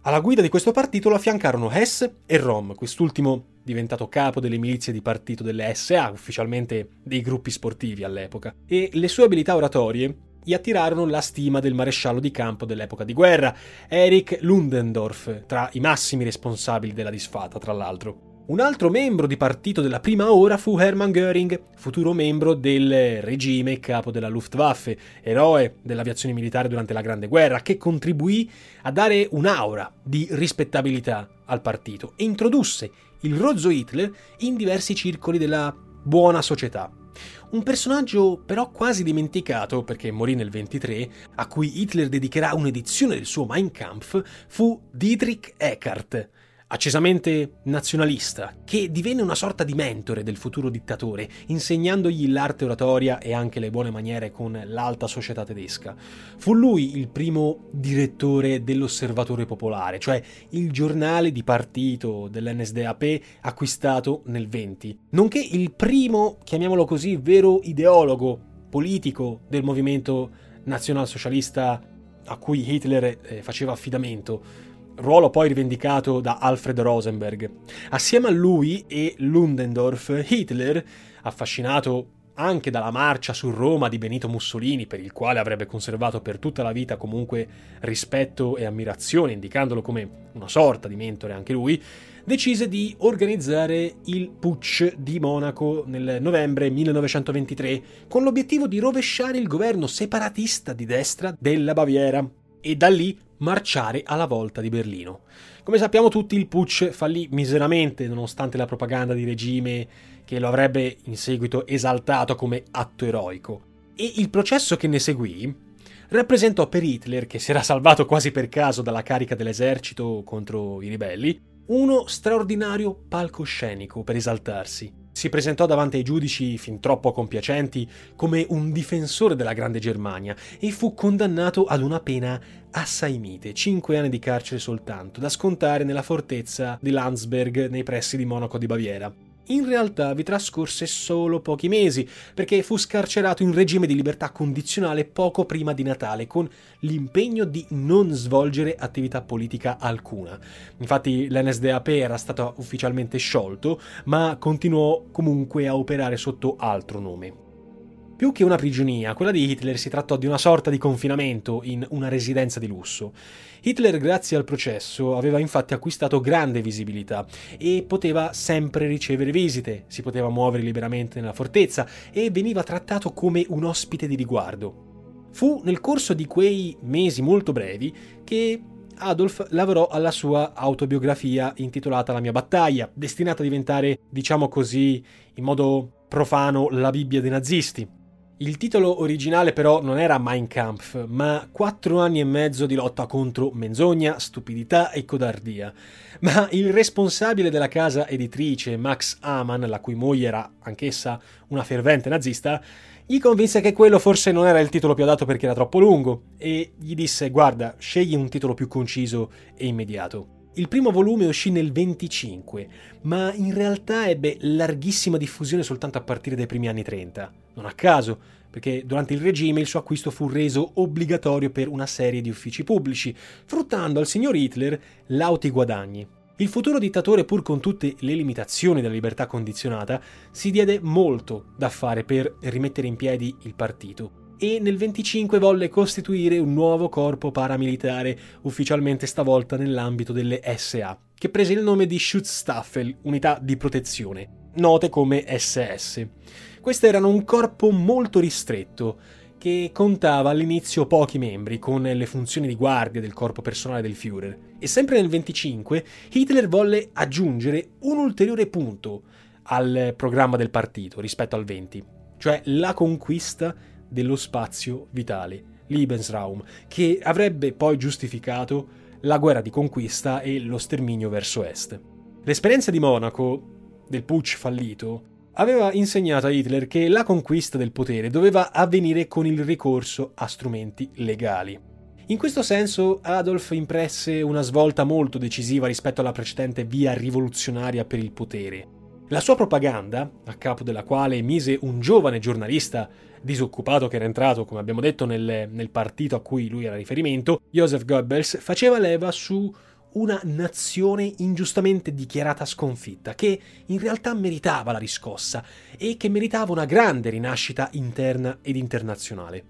Alla guida di questo partito lo affiancarono Hess e Rom, quest'ultimo diventato capo delle milizie di partito delle SA, ufficialmente dei gruppi sportivi all'epoca, e le sue abilità oratorie gli attirarono la stima del maresciallo di campo dell'epoca di guerra, Erich Ludendorff, tra i massimi responsabili della disfatta, tra l'altro. Un altro membro di partito della prima ora fu Hermann Göring, futuro membro del regime capo della Luftwaffe, eroe dell'aviazione militare durante la Grande Guerra, che contribuì a dare un'aura di rispettabilità al partito e introdusse il rozzo Hitler in diversi circoli della buona società. Un personaggio però quasi dimenticato, perché morì nel 23, a cui Hitler dedicherà un'edizione del suo Mein Kampf, fu Dietrich Eckart, accesamente nazionalista, che divenne una sorta di mentore del futuro dittatore, insegnandogli l'arte oratoria e anche le buone maniere con l'alta società tedesca. Fu lui il primo direttore dell'Osservatore Popolare, cioè il giornale di partito dell'NSDAP acquistato nel 20, nonché il primo, chiamiamolo così, vero ideologo politico del movimento nazionalsocialista a cui Hitler eh, faceva affidamento ruolo poi rivendicato da Alfred Rosenberg. Assieme a lui e Ludendorff, Hitler, affascinato anche dalla marcia su Roma di Benito Mussolini, per il quale avrebbe conservato per tutta la vita comunque rispetto e ammirazione, indicandolo come una sorta di mentore anche lui, decise di organizzare il Putsch di Monaco nel novembre 1923 con l'obiettivo di rovesciare il governo separatista di destra della Baviera e da lì marciare alla volta di Berlino. Come sappiamo tutti il putsch fallì miseramente nonostante la propaganda di regime che lo avrebbe in seguito esaltato come atto eroico. E il processo che ne seguì rappresentò per Hitler, che si era salvato quasi per caso dalla carica dell'esercito contro i ribelli, uno straordinario palcoscenico per esaltarsi. Si presentò davanti ai giudici fin troppo compiacenti come un difensore della Grande Germania e fu condannato ad una pena assai mite, 5 anni di carcere soltanto, da scontare nella fortezza di Landsberg nei pressi di Monaco di Baviera in realtà vi trascorse solo pochi mesi, perché fu scarcerato in regime di libertà condizionale poco prima di Natale, con l'impegno di non svolgere attività politica alcuna. Infatti l'NSDAP era stato ufficialmente sciolto, ma continuò comunque a operare sotto altro nome. Più che una prigionia, quella di Hitler si trattò di una sorta di confinamento in una residenza di lusso. Hitler, grazie al processo, aveva infatti acquistato grande visibilità e poteva sempre ricevere visite, si poteva muovere liberamente nella fortezza e veniva trattato come un ospite di riguardo. Fu nel corso di quei mesi molto brevi che Adolf lavorò alla sua autobiografia intitolata La mia battaglia, destinata a diventare, diciamo così, in modo profano, la Bibbia dei nazisti. Il titolo originale però non era Mein Kampf, ma quattro anni e mezzo di lotta contro menzogna, stupidità e codardia. Ma il responsabile della casa editrice, Max Amann, la cui moglie era anch'essa una fervente nazista, gli convinse che quello forse non era il titolo più adatto perché era troppo lungo e gli disse guarda, scegli un titolo più conciso e immediato. Il primo volume uscì nel 25, ma in realtà ebbe larghissima diffusione soltanto a partire dai primi anni 30. Non a caso, perché durante il regime il suo acquisto fu reso obbligatorio per una serie di uffici pubblici, fruttando al signor Hitler lauti guadagni. Il futuro dittatore, pur con tutte le limitazioni della libertà condizionata, si diede molto da fare per rimettere in piedi il partito e nel 25 volle costituire un nuovo corpo paramilitare, ufficialmente stavolta nell'ambito delle SA, che prese il nome di Schutzstaffel, unità di protezione, note come SS. Queste erano un corpo molto ristretto, che contava all'inizio pochi membri, con le funzioni di guardia del corpo personale del Führer. E sempre nel 25 Hitler volle aggiungere un ulteriore punto al programma del partito rispetto al 20, cioè la conquista dello spazio vitale, Lebensraum, che avrebbe poi giustificato la guerra di conquista e lo sterminio verso est. L'esperienza di Monaco, del putsch fallito, aveva insegnato a Hitler che la conquista del potere doveva avvenire con il ricorso a strumenti legali. In questo senso Adolf impresse una svolta molto decisiva rispetto alla precedente via rivoluzionaria per il potere. La sua propaganda, a capo della quale mise un giovane giornalista disoccupato che era entrato, come abbiamo detto, nel, nel partito a cui lui era riferimento, Joseph Goebbels, faceva leva su una nazione ingiustamente dichiarata sconfitta, che in realtà meritava la riscossa e che meritava una grande rinascita interna ed internazionale.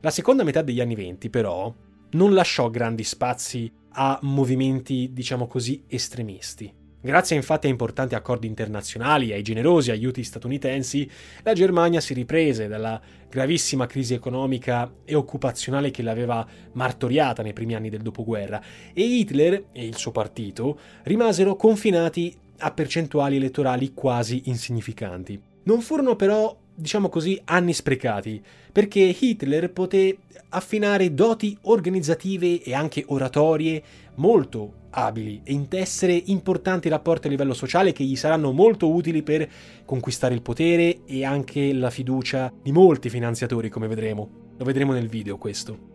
La seconda metà degli anni venti, però, non lasciò grandi spazi a movimenti, diciamo così, estremisti. Grazie infatti a importanti accordi internazionali e ai generosi aiuti statunitensi, la Germania si riprese dalla gravissima crisi economica e occupazionale che l'aveva martoriata nei primi anni del dopoguerra e Hitler e il suo partito rimasero confinati a percentuali elettorali quasi insignificanti. Non furono però diciamo così, anni sprecati, perché Hitler poté affinare doti organizzative e anche oratorie molto abili e intessere importanti rapporti a livello sociale che gli saranno molto utili per conquistare il potere e anche la fiducia di molti finanziatori, come vedremo. Lo vedremo nel video questo.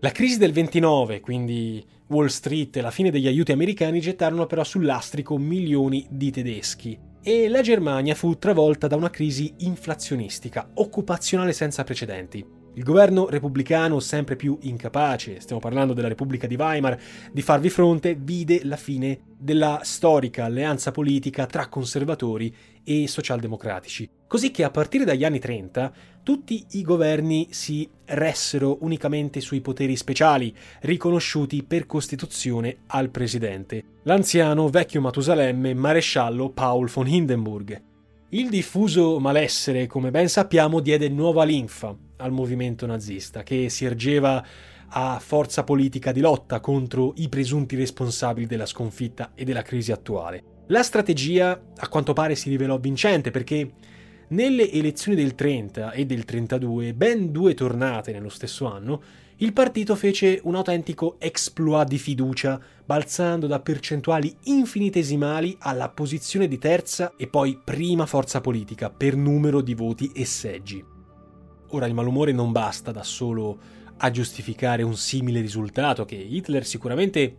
La crisi del 29, quindi Wall Street e la fine degli aiuti americani gettarono però sul lastrico milioni di tedeschi e la Germania fu travolta da una crisi inflazionistica, occupazionale senza precedenti. Il governo repubblicano, sempre più incapace, stiamo parlando della Repubblica di Weimar, di farvi fronte, vide la fine della storica alleanza politica tra conservatori e socialdemocratici. Così che a partire dagli anni 30 tutti i governi si ressero unicamente sui poteri speciali, riconosciuti per Costituzione al presidente, l'anziano vecchio Matusalemme maresciallo Paul von Hindenburg. Il diffuso malessere, come ben sappiamo, diede nuova linfa al movimento nazista, che si ergeva a forza politica di lotta contro i presunti responsabili della sconfitta e della crisi attuale. La strategia a quanto pare si rivelò vincente perché nelle elezioni del 30 e del 32, ben due tornate nello stesso anno, il partito fece un autentico exploit di fiducia, balzando da percentuali infinitesimali alla posizione di terza e poi prima forza politica per numero di voti e seggi. Ora il malumore non basta da solo a giustificare un simile risultato che Hitler sicuramente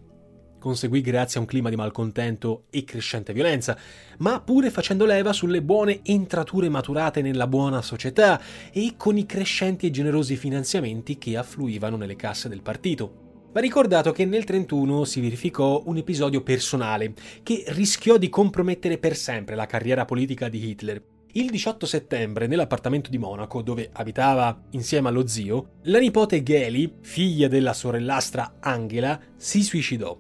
conseguì grazie a un clima di malcontento e crescente violenza, ma pure facendo leva sulle buone entrature maturate nella buona società e con i crescenti e generosi finanziamenti che affluivano nelle casse del partito. Va ricordato che nel 1931 si verificò un episodio personale che rischiò di compromettere per sempre la carriera politica di Hitler. Il 18 settembre, nell'appartamento di Monaco, dove abitava insieme allo zio, la nipote Geli, figlia della sorellastra Angela, si suicidò.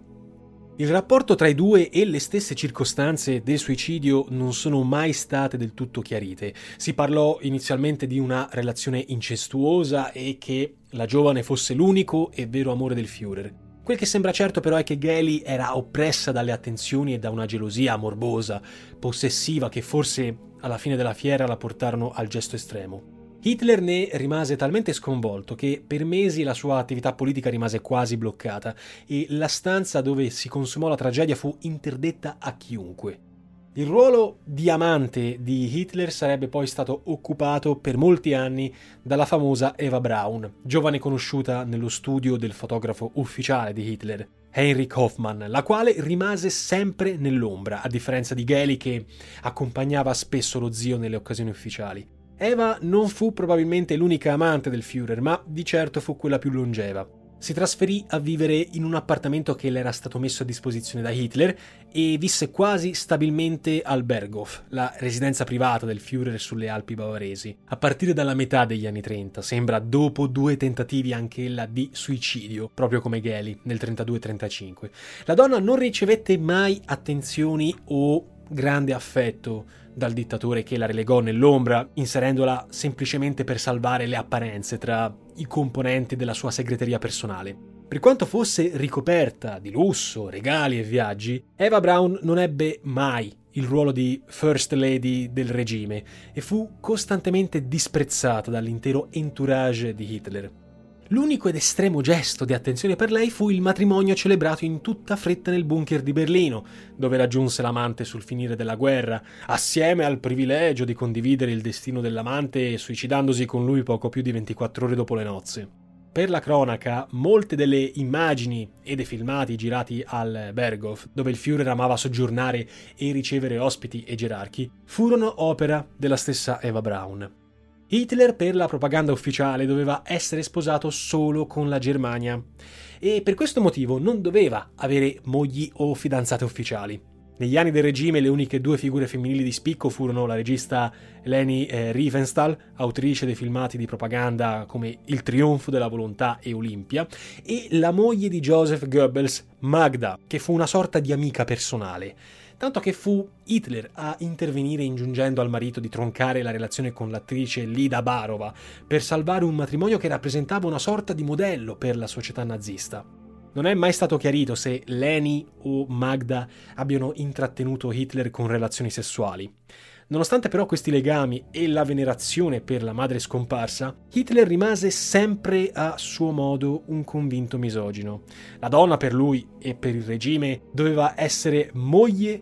Il rapporto tra i due e le stesse circostanze del suicidio non sono mai state del tutto chiarite. Si parlò inizialmente di una relazione incestuosa e che la giovane fosse l'unico e vero amore del Führer. Quel che sembra certo però è che Geli era oppressa dalle attenzioni e da una gelosia morbosa, possessiva che forse alla fine della fiera la portarono al gesto estremo. Hitler ne rimase talmente sconvolto che per mesi la sua attività politica rimase quasi bloccata e la stanza dove si consumò la tragedia fu interdetta a chiunque. Il ruolo di amante di Hitler sarebbe poi stato occupato per molti anni dalla famosa Eva Braun, giovane conosciuta nello studio del fotografo ufficiale di Hitler, Heinrich Hoffmann, la quale rimase sempre nell'ombra, a differenza di Geli che accompagnava spesso lo zio nelle occasioni ufficiali. Eva non fu probabilmente l'unica amante del Führer, ma di certo fu quella più longeva. Si trasferì a vivere in un appartamento che le era stato messo a disposizione da Hitler e visse quasi stabilmente al Berghof, la residenza privata del Führer sulle Alpi bavaresi, a partire dalla metà degli anni 30, sembra dopo due tentativi anch'ella di suicidio, proprio come Geli nel 32-35. La donna non ricevette mai attenzioni o grande affetto dal dittatore che la relegò nell'ombra, inserendola semplicemente per salvare le apparenze tra i componenti della sua segreteria personale. Per quanto fosse ricoperta di lusso, regali e viaggi, Eva Braun non ebbe mai il ruolo di First Lady del regime e fu costantemente disprezzata dall'intero entourage di Hitler. L'unico ed estremo gesto di attenzione per lei fu il matrimonio celebrato in tutta fretta nel bunker di Berlino, dove raggiunse l'amante sul finire della guerra, assieme al privilegio di condividere il destino dell'amante suicidandosi con lui poco più di 24 ore dopo le nozze. Per la cronaca, molte delle immagini e dei filmati girati al Berghof, dove il Führer amava soggiornare e ricevere ospiti e gerarchi, furono opera della stessa Eva Braun. Hitler per la propaganda ufficiale doveva essere sposato solo con la Germania e per questo motivo non doveva avere mogli o fidanzate ufficiali. Negli anni del regime le uniche due figure femminili di spicco furono la regista Leni eh, Riefenstahl, autrice dei filmati di propaganda come Il trionfo della volontà e Olimpia, e la moglie di Joseph Goebbels, Magda, che fu una sorta di amica personale tanto che fu Hitler a intervenire ingiungendo al marito di troncare la relazione con l'attrice Lida Barova per salvare un matrimonio che rappresentava una sorta di modello per la società nazista. Non è mai stato chiarito se Leni o Magda abbiano intrattenuto Hitler con relazioni sessuali. Nonostante però questi legami e la venerazione per la madre scomparsa, Hitler rimase sempre a suo modo un convinto misogino. La donna per lui e per il regime doveva essere moglie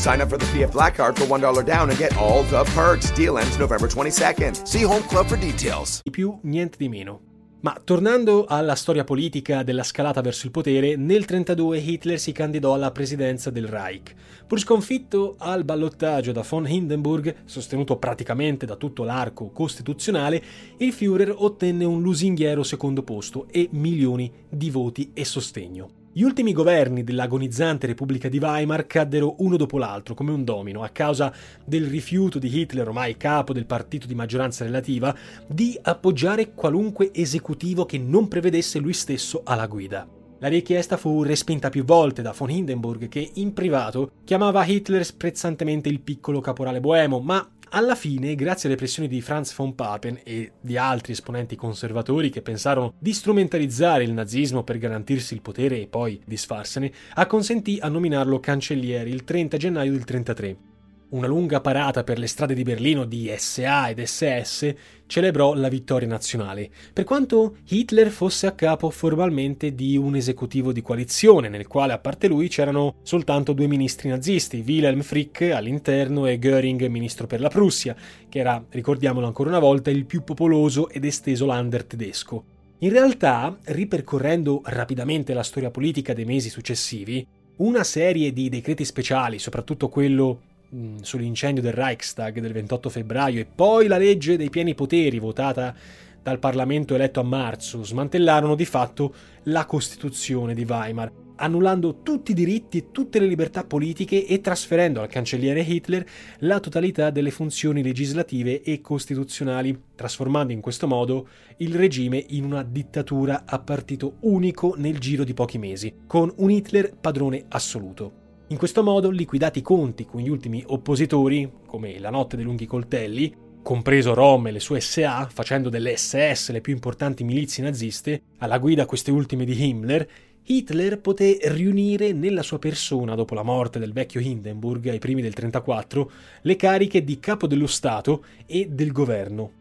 Sign up for the PF Black Card for $1 down and get all the perks. Deal ends November 22nd. See Home Club for details. Di più, niente di meno. Ma tornando alla storia politica della scalata verso il potere, nel 1932 Hitler si candidò alla presidenza del Reich. Pur sconfitto al ballottaggio da von Hindenburg, sostenuto praticamente da tutto l'arco costituzionale, il Führer ottenne un lusinghiero secondo posto e milioni di voti e sostegno. Gli ultimi governi dell'agonizzante Repubblica di Weimar caddero uno dopo l'altro come un domino a causa del rifiuto di Hitler, ormai capo del partito di maggioranza relativa, di appoggiare qualunque esecutivo che non prevedesse lui stesso alla guida. La richiesta fu respinta più volte da von Hindenburg che in privato chiamava Hitler sprezzantemente il piccolo caporale boemo, ma alla fine, grazie alle pressioni di Franz von Papen e di altri esponenti conservatori che pensarono di strumentalizzare il nazismo per garantirsi il potere e poi disfarsene, acconsentì a nominarlo cancelliere il 30 gennaio del 1933. Una lunga parata per le strade di Berlino di SA ed SS celebrò la vittoria nazionale, per quanto Hitler fosse a capo formalmente di un esecutivo di coalizione, nel quale a parte lui c'erano soltanto due ministri nazisti, Wilhelm Frick all'interno e Göring ministro per la Prussia, che era, ricordiamolo ancora una volta, il più popoloso ed esteso lander tedesco. In realtà, ripercorrendo rapidamente la storia politica dei mesi successivi, una serie di decreti speciali, soprattutto quello Mm, sull'incendio del Reichstag del 28 febbraio e poi la legge dei pieni poteri votata dal Parlamento eletto a marzo smantellarono di fatto la Costituzione di Weimar, annullando tutti i diritti e tutte le libertà politiche e trasferendo al cancelliere Hitler la totalità delle funzioni legislative e costituzionali, trasformando in questo modo il regime in una dittatura a partito unico nel giro di pochi mesi, con un Hitler padrone assoluto. In questo modo, liquidati i conti con gli ultimi oppositori, come la notte dei lunghi coltelli, compreso Rom e le sue SA, facendo delle SS le più importanti milizie naziste, alla guida queste ultime di Himmler, Hitler poté riunire nella sua persona, dopo la morte del vecchio Hindenburg ai primi del 1934, le cariche di capo dello Stato e del governo,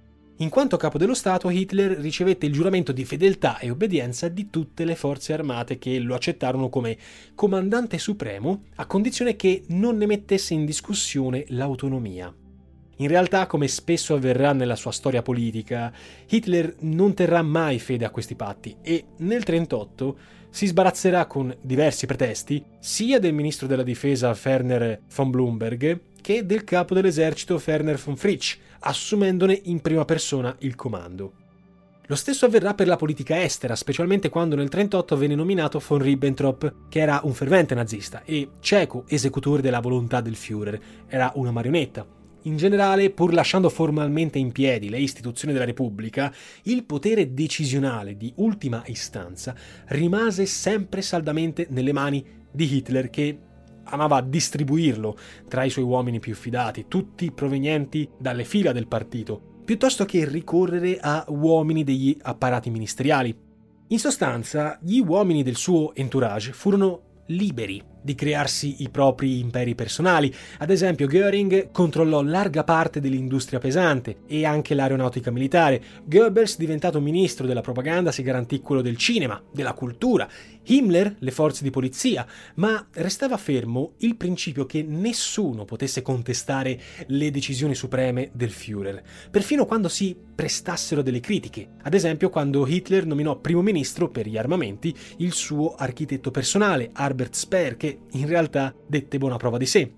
in quanto capo dello Stato, Hitler ricevette il giuramento di fedeltà e obbedienza di tutte le forze armate che lo accettarono come comandante supremo, a condizione che non ne mettesse in discussione l'autonomia. In realtà, come spesso avverrà nella sua storia politica, Hitler non terrà mai fede a questi patti e nel 1938 si sbarazzerà con diversi pretesti sia del ministro della difesa Werner von Blumberg che del capo dell'esercito Werner von Fritsch, assumendone in prima persona il comando. Lo stesso avverrà per la politica estera, specialmente quando nel 1938 venne nominato von Ribbentrop, che era un fervente nazista e cieco esecutore della volontà del Führer, era una marionetta. In generale, pur lasciando formalmente in piedi le istituzioni della Repubblica, il potere decisionale di ultima istanza rimase sempre saldamente nelle mani di Hitler che amava distribuirlo tra i suoi uomini più fidati, tutti provenienti dalle fila del partito, piuttosto che ricorrere a uomini degli apparati ministeriali. In sostanza, gli uomini del suo entourage furono liberi di crearsi i propri imperi personali. Ad esempio, Göring controllò larga parte dell'industria pesante e anche l'aeronautica militare. Goebbels, diventato ministro della propaganda, si garantì quello del cinema, della cultura. Himmler le forze di polizia, ma restava fermo il principio che nessuno potesse contestare le decisioni supreme del Führer, perfino quando si prestassero delle critiche. Ad esempio, quando Hitler nominò primo ministro per gli armamenti il suo architetto personale, Herbert Speer, che in realtà dette buona prova di sé.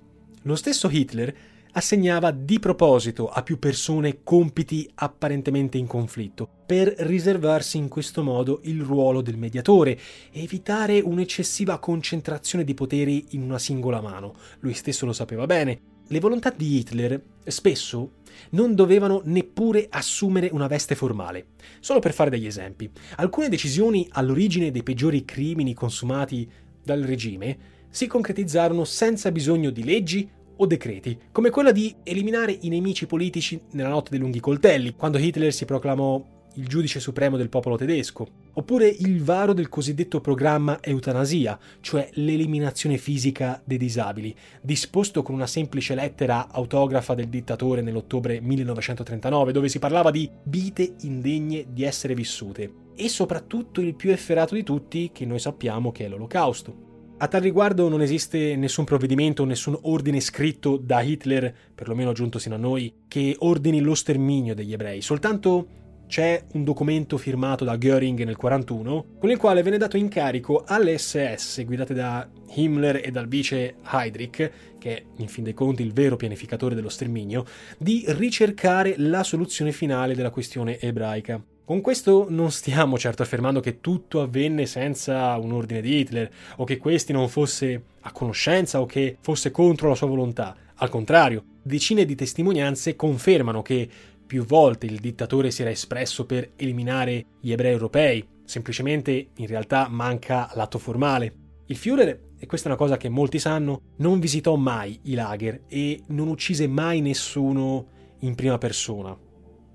Lo stesso Hitler assegnava di proposito a più persone compiti apparentemente in conflitto, per riservarsi in questo modo il ruolo del mediatore e evitare un'eccessiva concentrazione di poteri in una singola mano. Lui stesso lo sapeva bene. Le volontà di Hitler spesso non dovevano neppure assumere una veste formale. Solo per fare degli esempi, alcune decisioni all'origine dei peggiori crimini consumati dal regime si concretizzarono senza bisogno di leggi o decreti, come quella di eliminare i nemici politici nella notte dei lunghi coltelli, quando Hitler si proclamò il giudice supremo del popolo tedesco, oppure il varo del cosiddetto programma eutanasia, cioè l'eliminazione fisica dei disabili, disposto con una semplice lettera autografa del dittatore nell'ottobre 1939, dove si parlava di vite indegne di essere vissute, e soprattutto il più efferato di tutti, che noi sappiamo che è l'olocausto. A tal riguardo non esiste nessun provvedimento, nessun ordine scritto da Hitler, perlomeno giunto sino a noi, che ordini lo sterminio degli ebrei, soltanto c'è un documento firmato da Göring nel 1941 con il quale venne dato incarico alle SS guidate da Himmler e dal vice Heydrich, che è in fin dei conti il vero pianificatore dello sterminio, di ricercare la soluzione finale della questione ebraica. Con questo non stiamo certo affermando che tutto avvenne senza un ordine di Hitler o che questi non fosse a conoscenza o che fosse contro la sua volontà. Al contrario, decine di testimonianze confermano che più volte il dittatore si era espresso per eliminare gli ebrei europei, semplicemente in realtà manca l'atto formale. Il Führer, e questa è una cosa che molti sanno, non visitò mai i lager e non uccise mai nessuno in prima persona.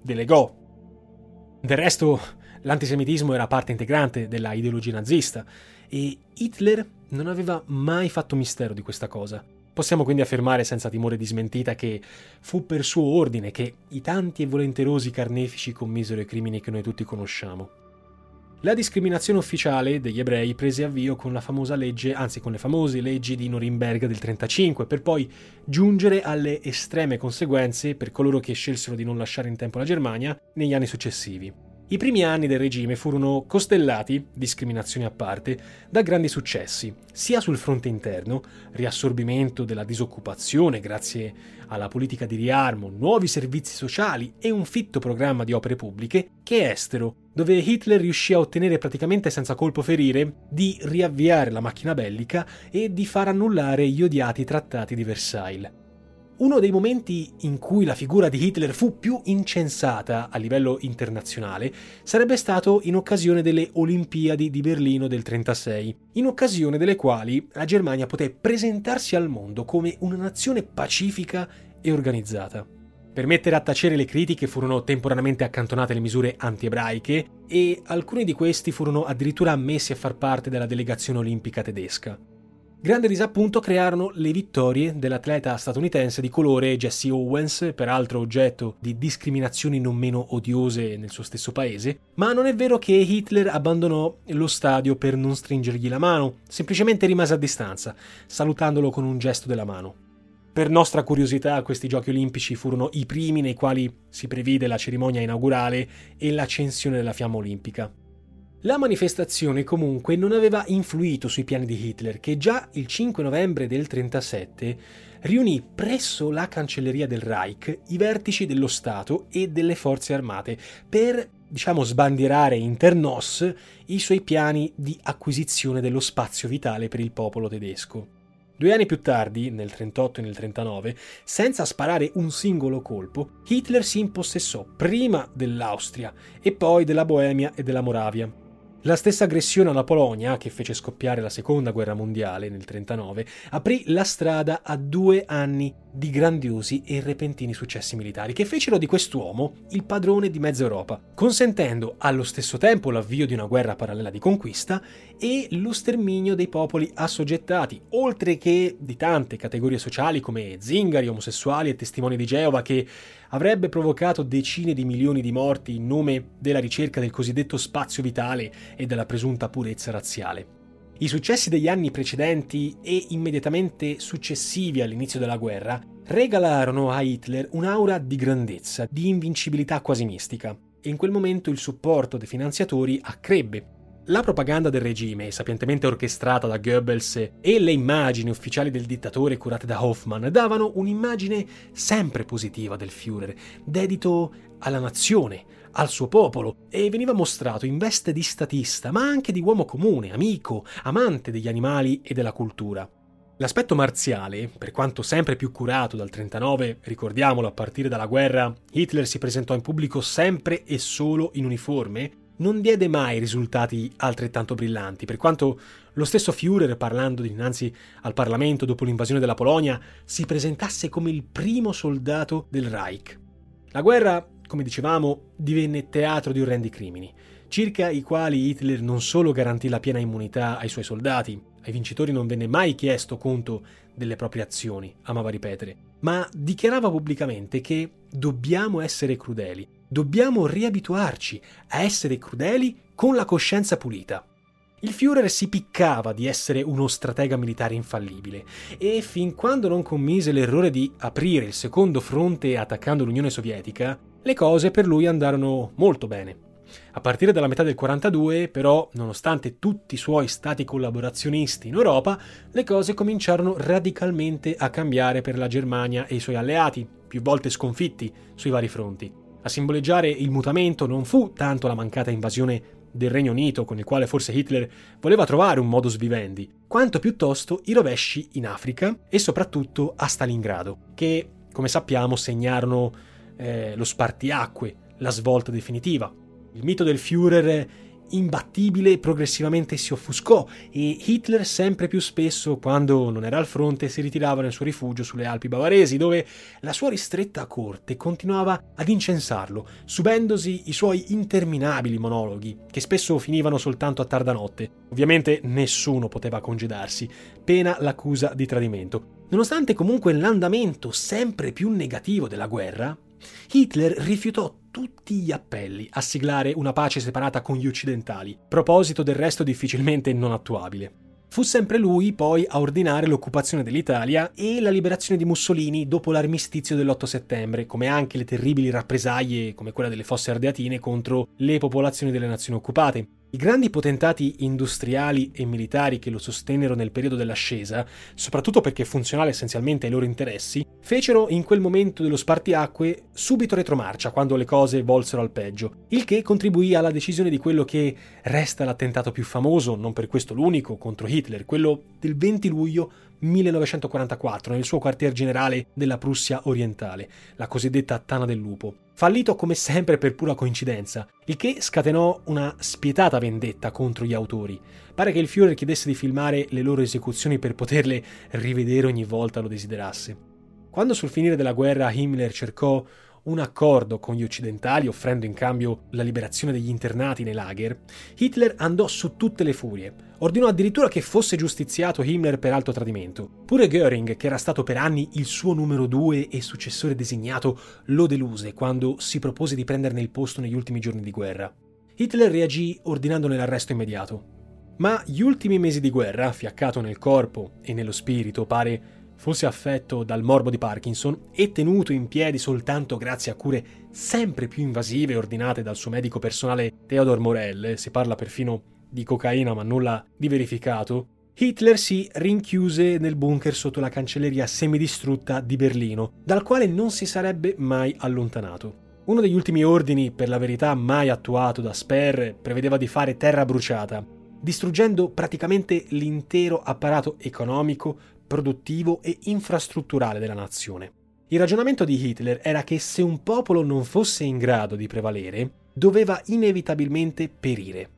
Delegò. Del resto, l'antisemitismo era parte integrante della ideologia nazista e Hitler non aveva mai fatto mistero di questa cosa. Possiamo quindi affermare senza timore di smentita che fu per suo ordine che i tanti e volenterosi carnefici commisero i crimini che noi tutti conosciamo. La discriminazione ufficiale degli ebrei prese avvio con la famosa legge, anzi con le famose leggi di Norimberga del 35, per poi giungere alle estreme conseguenze per coloro che scelsero di non lasciare in tempo la Germania negli anni successivi. I primi anni del regime furono costellati, discriminazioni a parte, da grandi successi, sia sul fronte interno, riassorbimento della disoccupazione grazie alla politica di riarmo, nuovi servizi sociali e un fitto programma di opere pubbliche, che estero, dove Hitler riuscì a ottenere praticamente senza colpo ferire di riavviare la macchina bellica e di far annullare gli odiati trattati di Versailles. Uno dei momenti in cui la figura di Hitler fu più incensata a livello internazionale sarebbe stato in occasione delle Olimpiadi di Berlino del 1936, in occasione delle quali la Germania poté presentarsi al mondo come una nazione pacifica e organizzata. Per mettere a tacere le critiche furono temporaneamente accantonate le misure anti-ebraiche e alcuni di questi furono addirittura ammessi a far parte della delegazione olimpica tedesca. Grande disappunto crearono le vittorie dell'atleta statunitense di colore Jesse Owens, peraltro oggetto di discriminazioni non meno odiose nel suo stesso paese, ma non è vero che Hitler abbandonò lo stadio per non stringergli la mano, semplicemente rimase a distanza, salutandolo con un gesto della mano. Per nostra curiosità, questi giochi olimpici furono i primi nei quali si previde la cerimonia inaugurale e l'accensione della fiamma olimpica. La manifestazione comunque non aveva influito sui piani di Hitler, che già il 5 novembre del 1937 riunì presso la cancelleria del Reich i vertici dello Stato e delle forze armate per, diciamo, sbandierare internos i suoi piani di acquisizione dello spazio vitale per il popolo tedesco. Due anni più tardi, nel 1938 e nel 1939, senza sparare un singolo colpo, Hitler si impossessò prima dell'Austria e poi della Boemia e della Moravia. La stessa aggressione alla Polonia, che fece scoppiare la seconda guerra mondiale nel 1939, aprì la strada a due anni di grandiosi e repentini successi militari che fecero di quest'uomo il padrone di mezza Europa, consentendo allo stesso tempo l'avvio di una guerra parallela di conquista e lo sterminio dei popoli assoggettati, oltre che di tante categorie sociali come zingari, omosessuali e testimoni di Geova che avrebbe provocato decine di milioni di morti in nome della ricerca del cosiddetto spazio vitale e della presunta purezza razziale. I successi degli anni precedenti e immediatamente successivi all'inizio della guerra regalarono a Hitler un'aura di grandezza, di invincibilità quasi mistica, e in quel momento il supporto dei finanziatori accrebbe. La propaganda del regime, sapientemente orchestrata da Goebbels, e le immagini ufficiali del dittatore curate da Hoffman davano un'immagine sempre positiva del Führer, dedito alla nazione, al suo popolo e veniva mostrato in veste di statista, ma anche di uomo comune, amico, amante degli animali e della cultura. L'aspetto marziale, per quanto sempre più curato dal 39, ricordiamolo a partire dalla guerra, Hitler si presentò in pubblico sempre e solo in uniforme, non diede mai risultati altrettanto brillanti, per quanto lo stesso Führer, parlando dinanzi al Parlamento dopo l'invasione della Polonia, si presentasse come il primo soldato del Reich. La guerra come dicevamo, divenne teatro di orrendi crimini, circa i quali Hitler non solo garantì la piena immunità ai suoi soldati, ai vincitori non venne mai chiesto conto delle proprie azioni, amava ripetere, ma dichiarava pubblicamente che dobbiamo essere crudeli, dobbiamo riabituarci a essere crudeli con la coscienza pulita. Il Führer si piccava di essere uno stratega militare infallibile e fin quando non commise l'errore di aprire il secondo fronte attaccando l'Unione Sovietica, le cose per lui andarono molto bene. A partire dalla metà del 42, però, nonostante tutti i suoi stati collaborazionisti in Europa, le cose cominciarono radicalmente a cambiare per la Germania e i suoi alleati, più volte sconfitti sui vari fronti. A simboleggiare il mutamento non fu tanto la mancata invasione del Regno Unito, con il quale forse Hitler voleva trovare un modus vivendi, quanto piuttosto i rovesci in Africa e soprattutto a Stalingrado, che, come sappiamo, segnarono eh, lo spartiacque, la svolta definitiva. Il mito del Führer imbattibile progressivamente si offuscò e Hitler sempre più spesso, quando non era al fronte, si ritirava nel suo rifugio sulle Alpi bavaresi, dove la sua ristretta corte continuava ad incensarlo, subendosi i suoi interminabili monologhi, che spesso finivano soltanto a tarda notte. Ovviamente nessuno poteva congedarsi, pena l'accusa di tradimento. Nonostante comunque l'andamento sempre più negativo della guerra, Hitler rifiutò tutti gli appelli a siglare una pace separata con gli occidentali, proposito del resto difficilmente non attuabile. Fu sempre lui poi a ordinare l'occupazione dell'Italia e la liberazione di Mussolini dopo l'armistizio dell'8 settembre, come anche le terribili rappresaglie come quella delle fosse ardeatine contro le popolazioni delle nazioni occupate. I grandi potentati industriali e militari che lo sostennero nel periodo dell'ascesa, soprattutto perché funzionale essenzialmente ai loro interessi, fecero in quel momento dello spartiacque subito retromarcia quando le cose volsero al peggio, il che contribuì alla decisione di quello che resta l'attentato più famoso, non per questo l'unico, contro Hitler, quello del 20 luglio 1944 nel suo quartier generale della Prussia orientale, la cosiddetta Tana del Lupo. Fallito come sempre per pura coincidenza, il che scatenò una spietata vendetta contro gli autori. Pare che il Führer chiedesse di filmare le loro esecuzioni per poterle rivedere ogni volta lo desiderasse. Quando sul finire della guerra Himmler cercò un accordo con gli occidentali offrendo in cambio la liberazione degli internati nei lager, Hitler andò su tutte le furie. Ordinò addirittura che fosse giustiziato Himmler per alto tradimento. Pure Göring, che era stato per anni il suo numero due e successore designato, lo deluse quando si propose di prenderne il posto negli ultimi giorni di guerra. Hitler reagì ordinandone l'arresto immediato. Ma gli ultimi mesi di guerra, fiaccato nel corpo e nello spirito, pare fosse affetto dal morbo di Parkinson e tenuto in piedi soltanto grazie a cure sempre più invasive ordinate dal suo medico personale Theodor Morell, si parla perfino di cocaina ma nulla di verificato, Hitler si rinchiuse nel bunker sotto la cancelleria semidistrutta di Berlino, dal quale non si sarebbe mai allontanato. Uno degli ultimi ordini, per la verità mai attuato da Sper, prevedeva di fare terra bruciata, distruggendo praticamente l'intero apparato economico, produttivo e infrastrutturale della nazione. Il ragionamento di Hitler era che se un popolo non fosse in grado di prevalere, doveva inevitabilmente perire.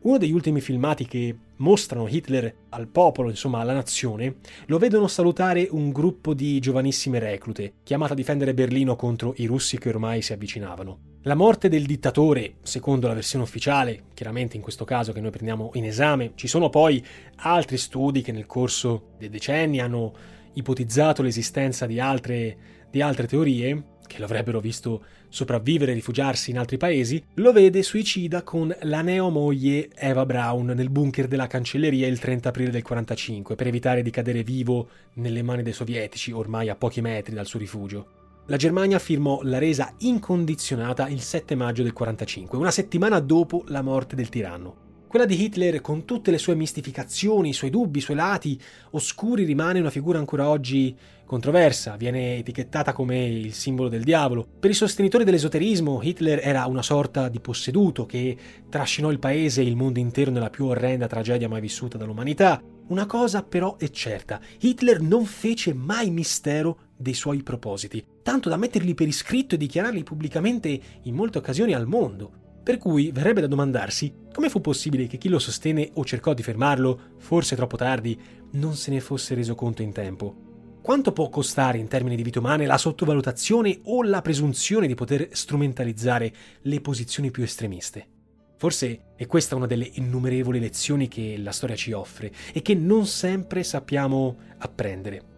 Uno degli ultimi filmati che mostrano Hitler al popolo, insomma alla nazione, lo vedono salutare un gruppo di giovanissime reclute, chiamate a difendere Berlino contro i russi che ormai si avvicinavano. La morte del dittatore, secondo la versione ufficiale, chiaramente in questo caso che noi prendiamo in esame, ci sono poi altri studi che nel corso dei decenni hanno ipotizzato l'esistenza di altre, di altre teorie, che lo avrebbero visto sopravvivere e rifugiarsi in altri paesi, lo vede suicida con la neomoglie Eva Braun nel bunker della cancelleria il 30 aprile del 45 per evitare di cadere vivo nelle mani dei sovietici ormai a pochi metri dal suo rifugio. La Germania firmò la resa incondizionata il 7 maggio del 45, una settimana dopo la morte del tiranno. Quella di Hitler, con tutte le sue mistificazioni, i suoi dubbi, i suoi lati oscuri, rimane una figura ancora oggi controversa, viene etichettata come il simbolo del diavolo. Per i sostenitori dell'esoterismo, Hitler era una sorta di posseduto che trascinò il paese e il mondo intero nella più orrenda tragedia mai vissuta dall'umanità. Una cosa però è certa, Hitler non fece mai mistero dei suoi propositi, tanto da metterli per iscritto e dichiararli pubblicamente in molte occasioni al mondo. Per cui verrebbe da domandarsi come fu possibile che chi lo sostenne o cercò di fermarlo, forse troppo tardi, non se ne fosse reso conto in tempo. Quanto può costare in termini di vite umane la sottovalutazione o la presunzione di poter strumentalizzare le posizioni più estremiste? Forse è questa una delle innumerevoli lezioni che la storia ci offre e che non sempre sappiamo apprendere.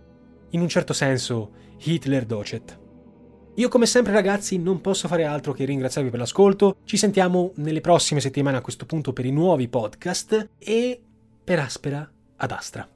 In un certo senso, Hitler docet. Io come sempre ragazzi non posso fare altro che ringraziarvi per l'ascolto, ci sentiamo nelle prossime settimane a questo punto per i nuovi podcast e per Aspera ad Astra.